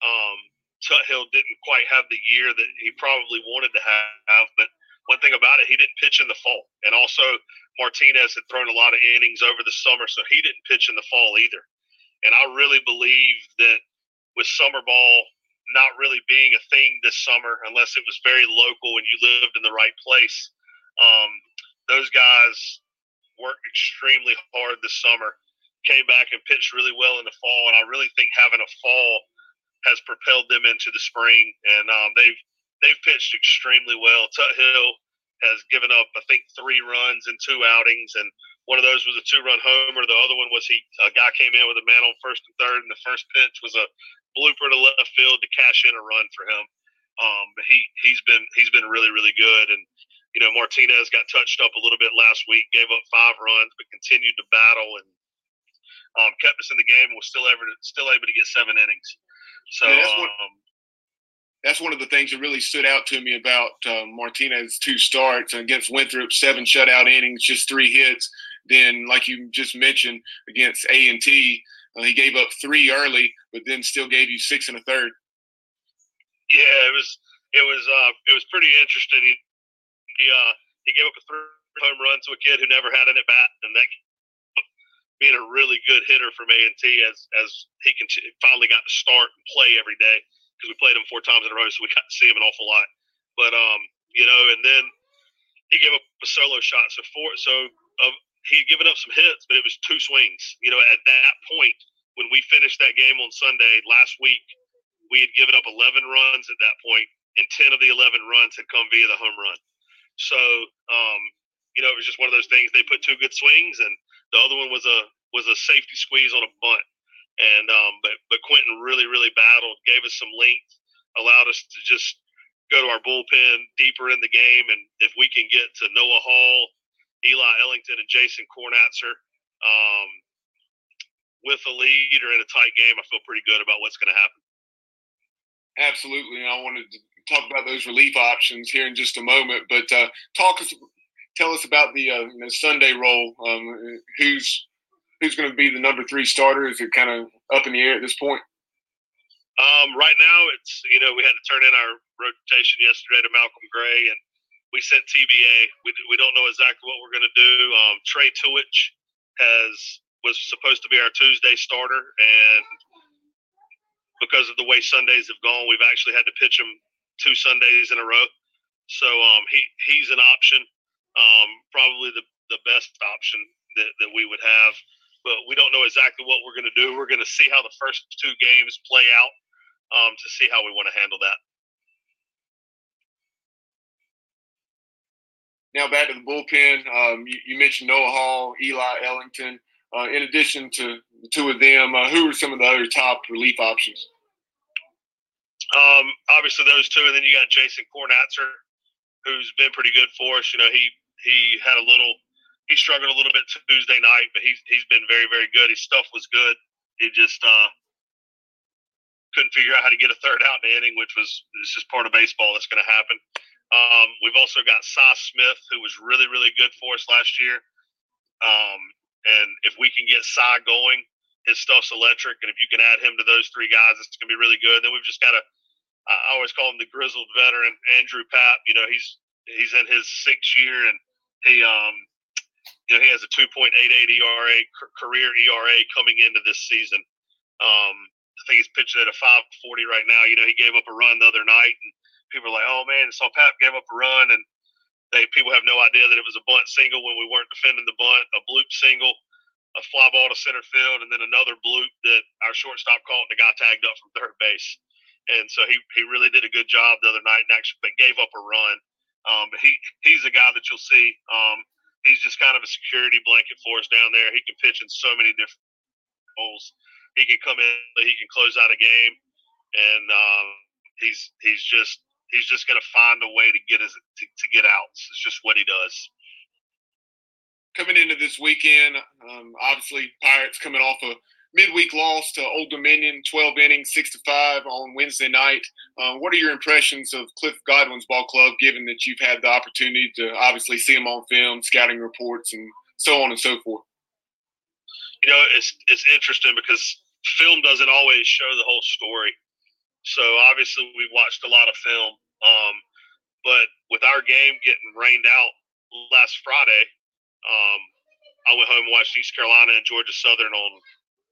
um, Tuthill didn't quite have the year that he probably wanted to have. But one thing about it, he didn't pitch in the fall, and also Martinez had thrown a lot of innings over the summer, so he didn't pitch in the fall either. And I really believe that with summer ball not really being a thing this summer, unless it was very local and you lived in the right place, um, those guys worked extremely hard this summer, came back and pitched really well in the fall. And I really think having a fall has propelled them into the spring. And um, they've they've pitched extremely well. Tut Hill has given up, I think, three runs in two outings, and one of those was a two-run homer. The other one was he a guy came in with a man on first and third, and the first pitch was a blooper to left field to cash in a run for him. Um, he he's been he's been really really good, and you know Martinez got touched up a little bit last week, gave up five runs, but continued to battle and um, kept us in the game. Was still to, still able to get seven innings. So Yeah, that's what- um, that's one of the things that really stood out to me about uh, Martinez's two starts against Winthrop, seven shutout innings, just three hits. Then, like you just mentioned, against A and T, uh, he gave up three early, but then still gave you six and a third. Yeah, it was it was uh it was pretty interesting. He he uh he gave up a third home run to a kid who never had an at bat, and that being a really good hitter from A and T as as he can finally got to start and play every day because we played him four times in a row, so we got to see him an awful lot. But um, you know, and then he gave up a solo shot. So four, so um, he had given up some hits, but it was two swings. You know, at that point when we finished that game on Sunday last week, we had given up 11 runs at that point, and 10 of the 11 runs had come via the home run. So, um, you know, it was just one of those things. They put two good swings, and the other one was a was a safety squeeze on a bunt. And um, but but Quentin really really battled, gave us some length, allowed us to just go to our bullpen deeper in the game, and if we can get to Noah Hall, Eli Ellington, and Jason Kornatzer. Um, with a lead or in a tight game, I feel pretty good about what's going to happen. Absolutely, I wanted to talk about those relief options here in just a moment. But uh, talk us, tell us about the, uh, the Sunday role. Um, who's who's going to be the number three starter? Is it kind of up in the air at this point? Um, right now, it's you know we had to turn in our rotation yesterday to Malcolm Gray, and we sent TBA. We, we don't know exactly what we're going to do. Um, Trey Tuich has was supposed to be our Tuesday starter, and because of the way Sundays have gone, we've actually had to pitch him two Sundays in a row. So um, he he's an option, um, probably the, the best option that, that we would have. But we don't know exactly what we're going to do. We're going to see how the first two games play out um, to see how we want to handle that. Now back to the bullpen. Um, you, you, mentioned Noah Hall, Eli Ellington. Uh, in addition to the two of them, uh, who are some of the other top relief options? Um, obviously those two, and then you got Jason Kornatzer, who's been pretty good for us. You know, he he had a little, he struggled a little bit Tuesday night, but he's he's been very very good. His stuff was good. He just uh, couldn't figure out how to get a third out in the inning, which was it's just part of baseball. That's going to happen. Um, we've also got Cy Smith, who was really really good for us last year. Um, and if we can get Cy going, his stuff's electric. And if you can add him to those three guys, it's going to be really good. Then we've just got to, I always call him the grizzled veteran, Andrew Papp. You know, he's he's in his sixth year, and he, um, you know, he has a 2.88 ERA career ERA coming into this season. Um, I think he's pitching at a 540 right now. You know, he gave up a run the other night, and people are like, "Oh man, so Papp gave up a run," and they people have no idea that it was a bunt single when we weren't defending the bunt, a bloop single, a fly ball to center field, and then another bloop that our shortstop caught and the guy tagged up from third base. And so he, he really did a good job the other night and actually but gave up a run. Um, but he he's a guy that you'll see. Um, he's just kind of a security blanket for us down there. He can pitch in so many different roles. He can come in, he can close out a game, and um, he's he's just he's just going to find a way to get his to, to, get out. It's just what he does. Coming into this weekend, um, obviously Pirates coming off a midweek loss to Old Dominion, 12 innings, six to five on Wednesday night. Uh, what are your impressions of Cliff Godwin's ball club, given that you've had the opportunity to obviously see him on film, scouting reports, and so on and so forth? You know, it's it's interesting because film doesn't always show the whole story. So obviously we watched a lot of film. Um, but with our game getting rained out last Friday, um, I went home and watched East Carolina and Georgia Southern on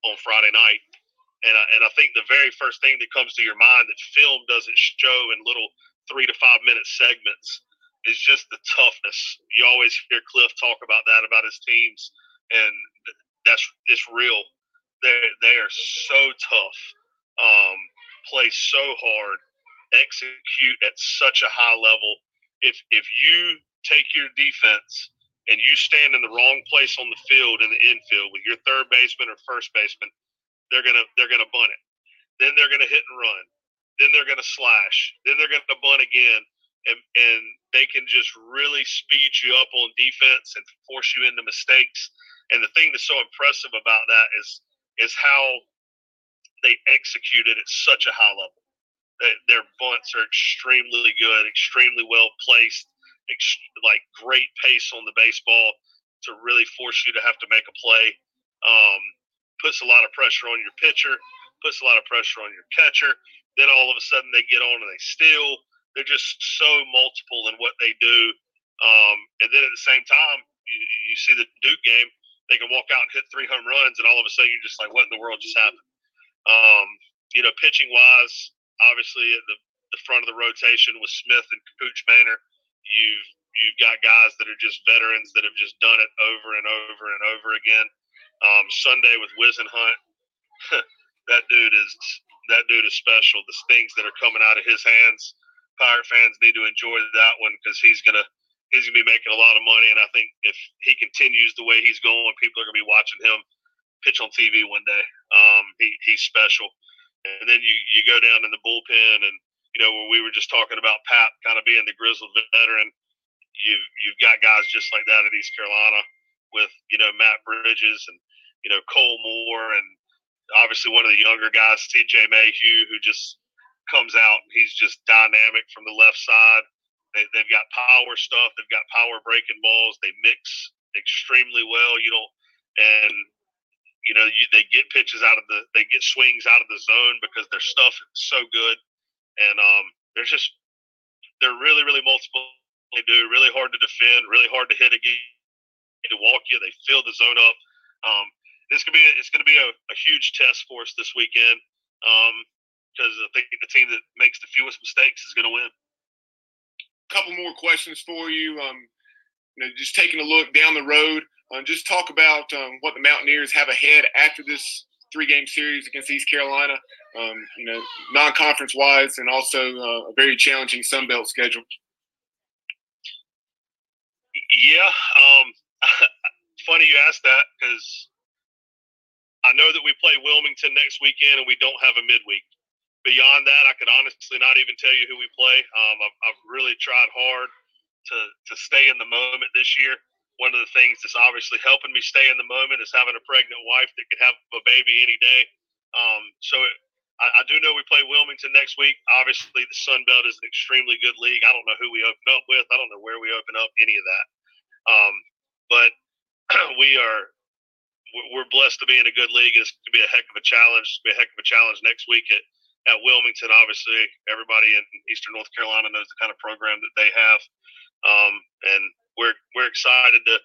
on Friday night. And I, and I think the very first thing that comes to your mind that film doesn't show in little three to five minute segments is just the toughness. You always hear Cliff talk about that about his teams, and that's it's real. They they are so tough, um, play so hard, execute at such a high level. If if you take your defense and you stand in the wrong place on the field in the infield with your third baseman or first baseman, they're gonna they're gonna bunt it. Then they're gonna hit and run. Then they're gonna slash. Then they're gonna bunt again. And, and they can just really speed you up on defense and force you into mistakes. And the thing that's so impressive about that is is how they execute it at such a high level. Their bunts are extremely good, extremely well placed, ex- like great pace on the baseball to really force you to have to make a play. Um, puts a lot of pressure on your pitcher, puts a lot of pressure on your catcher. Then all of a sudden they get on and they steal. They're just so multiple in what they do. Um, and then at the same time, you, you see the Duke game, they can walk out and hit three home runs, and all of a sudden you're just like, what in the world just happened? Um, you know, pitching wise, obviously at the, the front of the rotation with Smith and Kuchmaner, you've you've got guys that are just veterans that have just done it over and over and over again. Um, Sunday with Whisenhunt, that dude is that dude is special. The things that are coming out of his hands, Pirate fans need to enjoy that one because he's gonna he's gonna be making a lot of money. And I think if he continues the way he's going, people are gonna be watching him pitch on TV one day. Um, he, he's special. And then you you go down in the bullpen and you know where we were just talking about Papp kind of being the grizzled veteran. You've you've got guys just like that at East Carolina with you know Matt Bridges and you know Cole Moore and obviously one of the younger guys, C.J. Mayhew, who just comes out. He's just dynamic from the left side. They, they've got power stuff. They've got power breaking balls. They mix extremely well. You don't and you know you, they get pitches out of the they get swings out of the zone because their stuff is so good and um they're just they're really really multiple they do really hard to defend really hard to hit again to walk you they fill the zone up. Um it's gonna be it's gonna be a, a huge test for us this weekend um because I think the team that makes the fewest mistakes is gonna win. A couple more questions for you um you know just taking a look down the road um, just talk about um, what the Mountaineers have ahead after this three-game series against East Carolina. Um, you know, non-conference wise, and also uh, a very challenging Sun Belt schedule. Yeah, um, funny you asked that because I know that we play Wilmington next weekend, and we don't have a midweek. Beyond that, I could honestly not even tell you who we play. Um, I've, I've really tried hard to to stay in the moment this year one of the things that's obviously helping me stay in the moment is having a pregnant wife that could have a baby any day. Um, so it, I, I, do know we play Wilmington next week. Obviously, the Sun Belt is an extremely good league. I don't know who we open up with. I don't know where we open up any of that. Um, but we are we're blessed to be in a good league. It's going to be a heck of a challenge. It's going to be a heck of a challenge next week at, at Wilmington. Obviously, everybody in Eastern North Carolina knows the kind of program that they have. Um, and we're we're excited to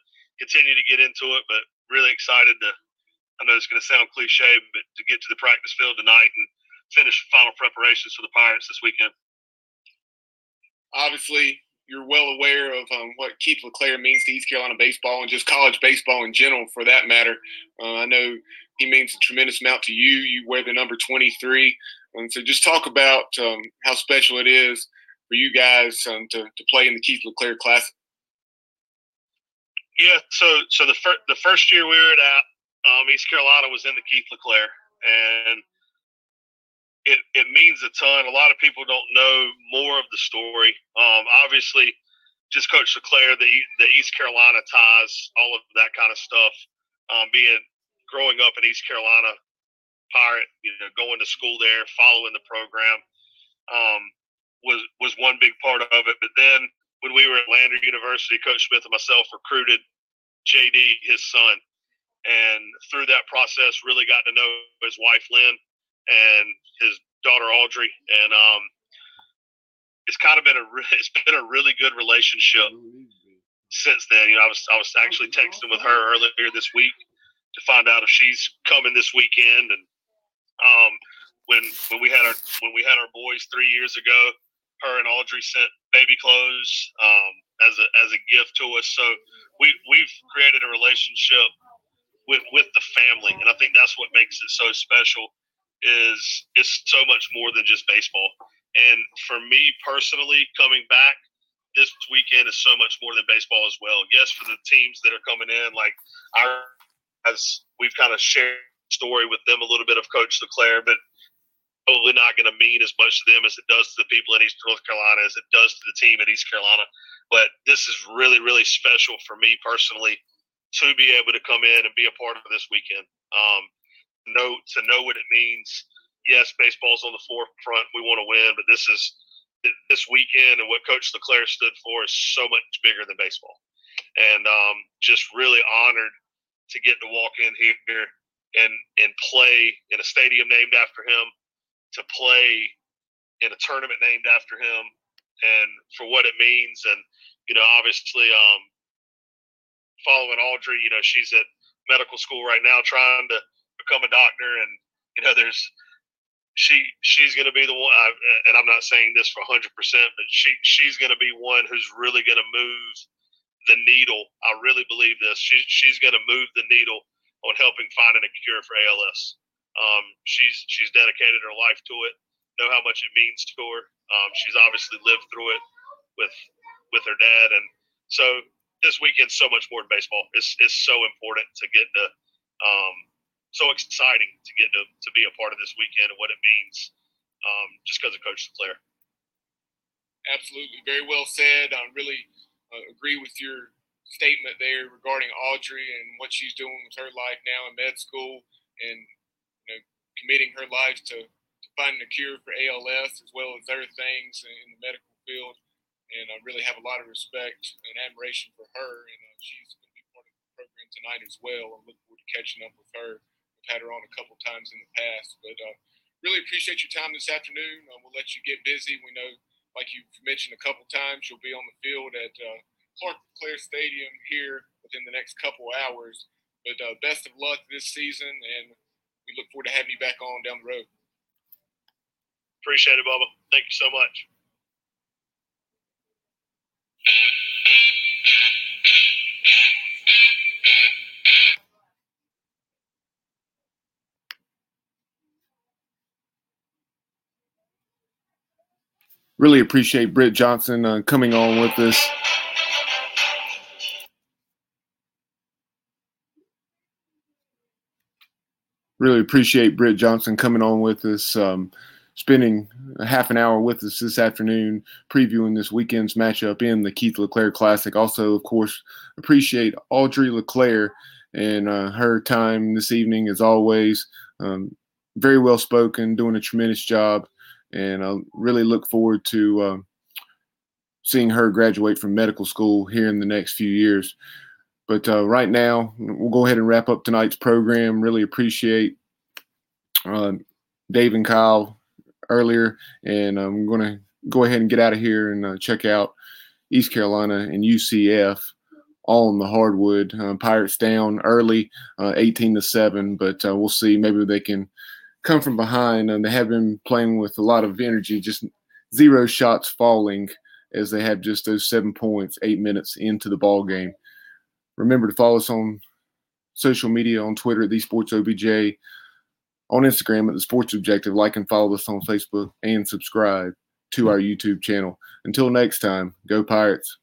continue to get into it, but really excited to. I know it's going to sound cliche, but to get to the practice field tonight and finish final preparations for the Pirates this weekend. Obviously, you're well aware of um, what Keith LeClair means to East Carolina baseball and just college baseball in general, for that matter. Uh, I know he means a tremendous amount to you. You wear the number 23, and so just talk about um, how special it is for you guys um, to, to play in the Keith LeClair Classic. Yeah, so so the first the first year we were at um, East Carolina was in the Keith LeClair, and it it means a ton. A lot of people don't know more of the story. Um, obviously, just Coach LeClair, the the East Carolina ties, all of that kind of stuff. Um, being growing up in East Carolina, Pirate, you know, going to school there, following the program, um, was was one big part of it. But then when we were at Lander University, Coach Smith and myself recruited JD, his son, and through that process, really got to know his wife Lynn and his daughter Audrey, and um, it's kind of been a it's been a really good relationship since then. You know, I was I was actually texting with her earlier this week, to find out if she's coming this weekend. And um, when when we had our when we had our boys three years ago, Sent baby clothes um, as a as a gift to us. So we we've created a relationship with with the family, and I think that's what makes it so special. Is it's so much more than just baseball. And for me personally, coming back this weekend is so much more than baseball as well. Yes, for the teams that are coming in, like our as we've kind of shared story with them a little bit of Coach LeClair, but probably not going to mean as much to them as it does to the people in East North Carolina as it does to the team at East Carolina. But this is really, really special for me personally to be able to come in and be a part of this weekend. Um, know to know what it means. Yes, baseball's on the forefront. We want to win, but this is this weekend and what Coach LeClair stood for is so much bigger than baseball. And um, just really honored to get to walk in here and and play in a stadium named after him, to play in a tournament named after him, and for what it means. And you know, obviously, um, following Audrey, you know, she's at medical school right now trying to become a doctor, and you know, there's she she's going to be the one, and I'm not saying this for 100, percent but she she's going to be one who's really going to move the needle. I really believe this. She, she's going to move the needle on helping finding a cure for ALS. Um, she's she's dedicated her life to it. Know how much it means to her. Um, she's obviously lived through it with with her dad, and so this weekend's so much more than baseball. It's it's so important to get to, um, so exciting to get to to be a part of this weekend and what it means, um, just because of Coach LeClair. Absolutely, very well said. I really uh, agree with your statement there regarding Audrey and what she's doing with her life now in med school and committing her life to, to finding a cure for ALS as well as other things in the medical field. And I really have a lot of respect and admiration for her. And uh, she's going to be part of the program tonight as well. I look forward to catching up with her. I've had her on a couple times in the past, but uh, really appreciate your time this afternoon. Uh, we'll let you get busy. We know, like you've mentioned a couple times, you'll be on the field at uh, Clark LeClair Stadium here within the next couple hours. But uh, best of luck this season, and we look forward to having you back on down the road. Appreciate it, Bubba. Thank you so much. Really appreciate Britt Johnson uh, coming on with us. Really appreciate Britt Johnson coming on with us, um, spending a half an hour with us this afternoon, previewing this weekend's matchup in the Keith LeClair Classic. Also, of course, appreciate Audrey LeClair and uh, her time this evening, as always. Um, very well spoken, doing a tremendous job, and I really look forward to uh, seeing her graduate from medical school here in the next few years. But uh, right now, we'll go ahead and wrap up tonight's program. Really appreciate uh, Dave and Kyle earlier, and I'm going to go ahead and get out of here and uh, check out East Carolina and UCF all on the hardwood. Uh, Pirates down early, uh, 18 to seven, but uh, we'll see. Maybe they can come from behind. And they have been playing with a lot of energy, just zero shots falling as they have just those seven points, eight minutes into the ball game. Remember to follow us on social media on Twitter at the Sports OBJ, on Instagram at the Sports Objective. Like and follow us on Facebook and subscribe to our YouTube channel. Until next time, go Pirates.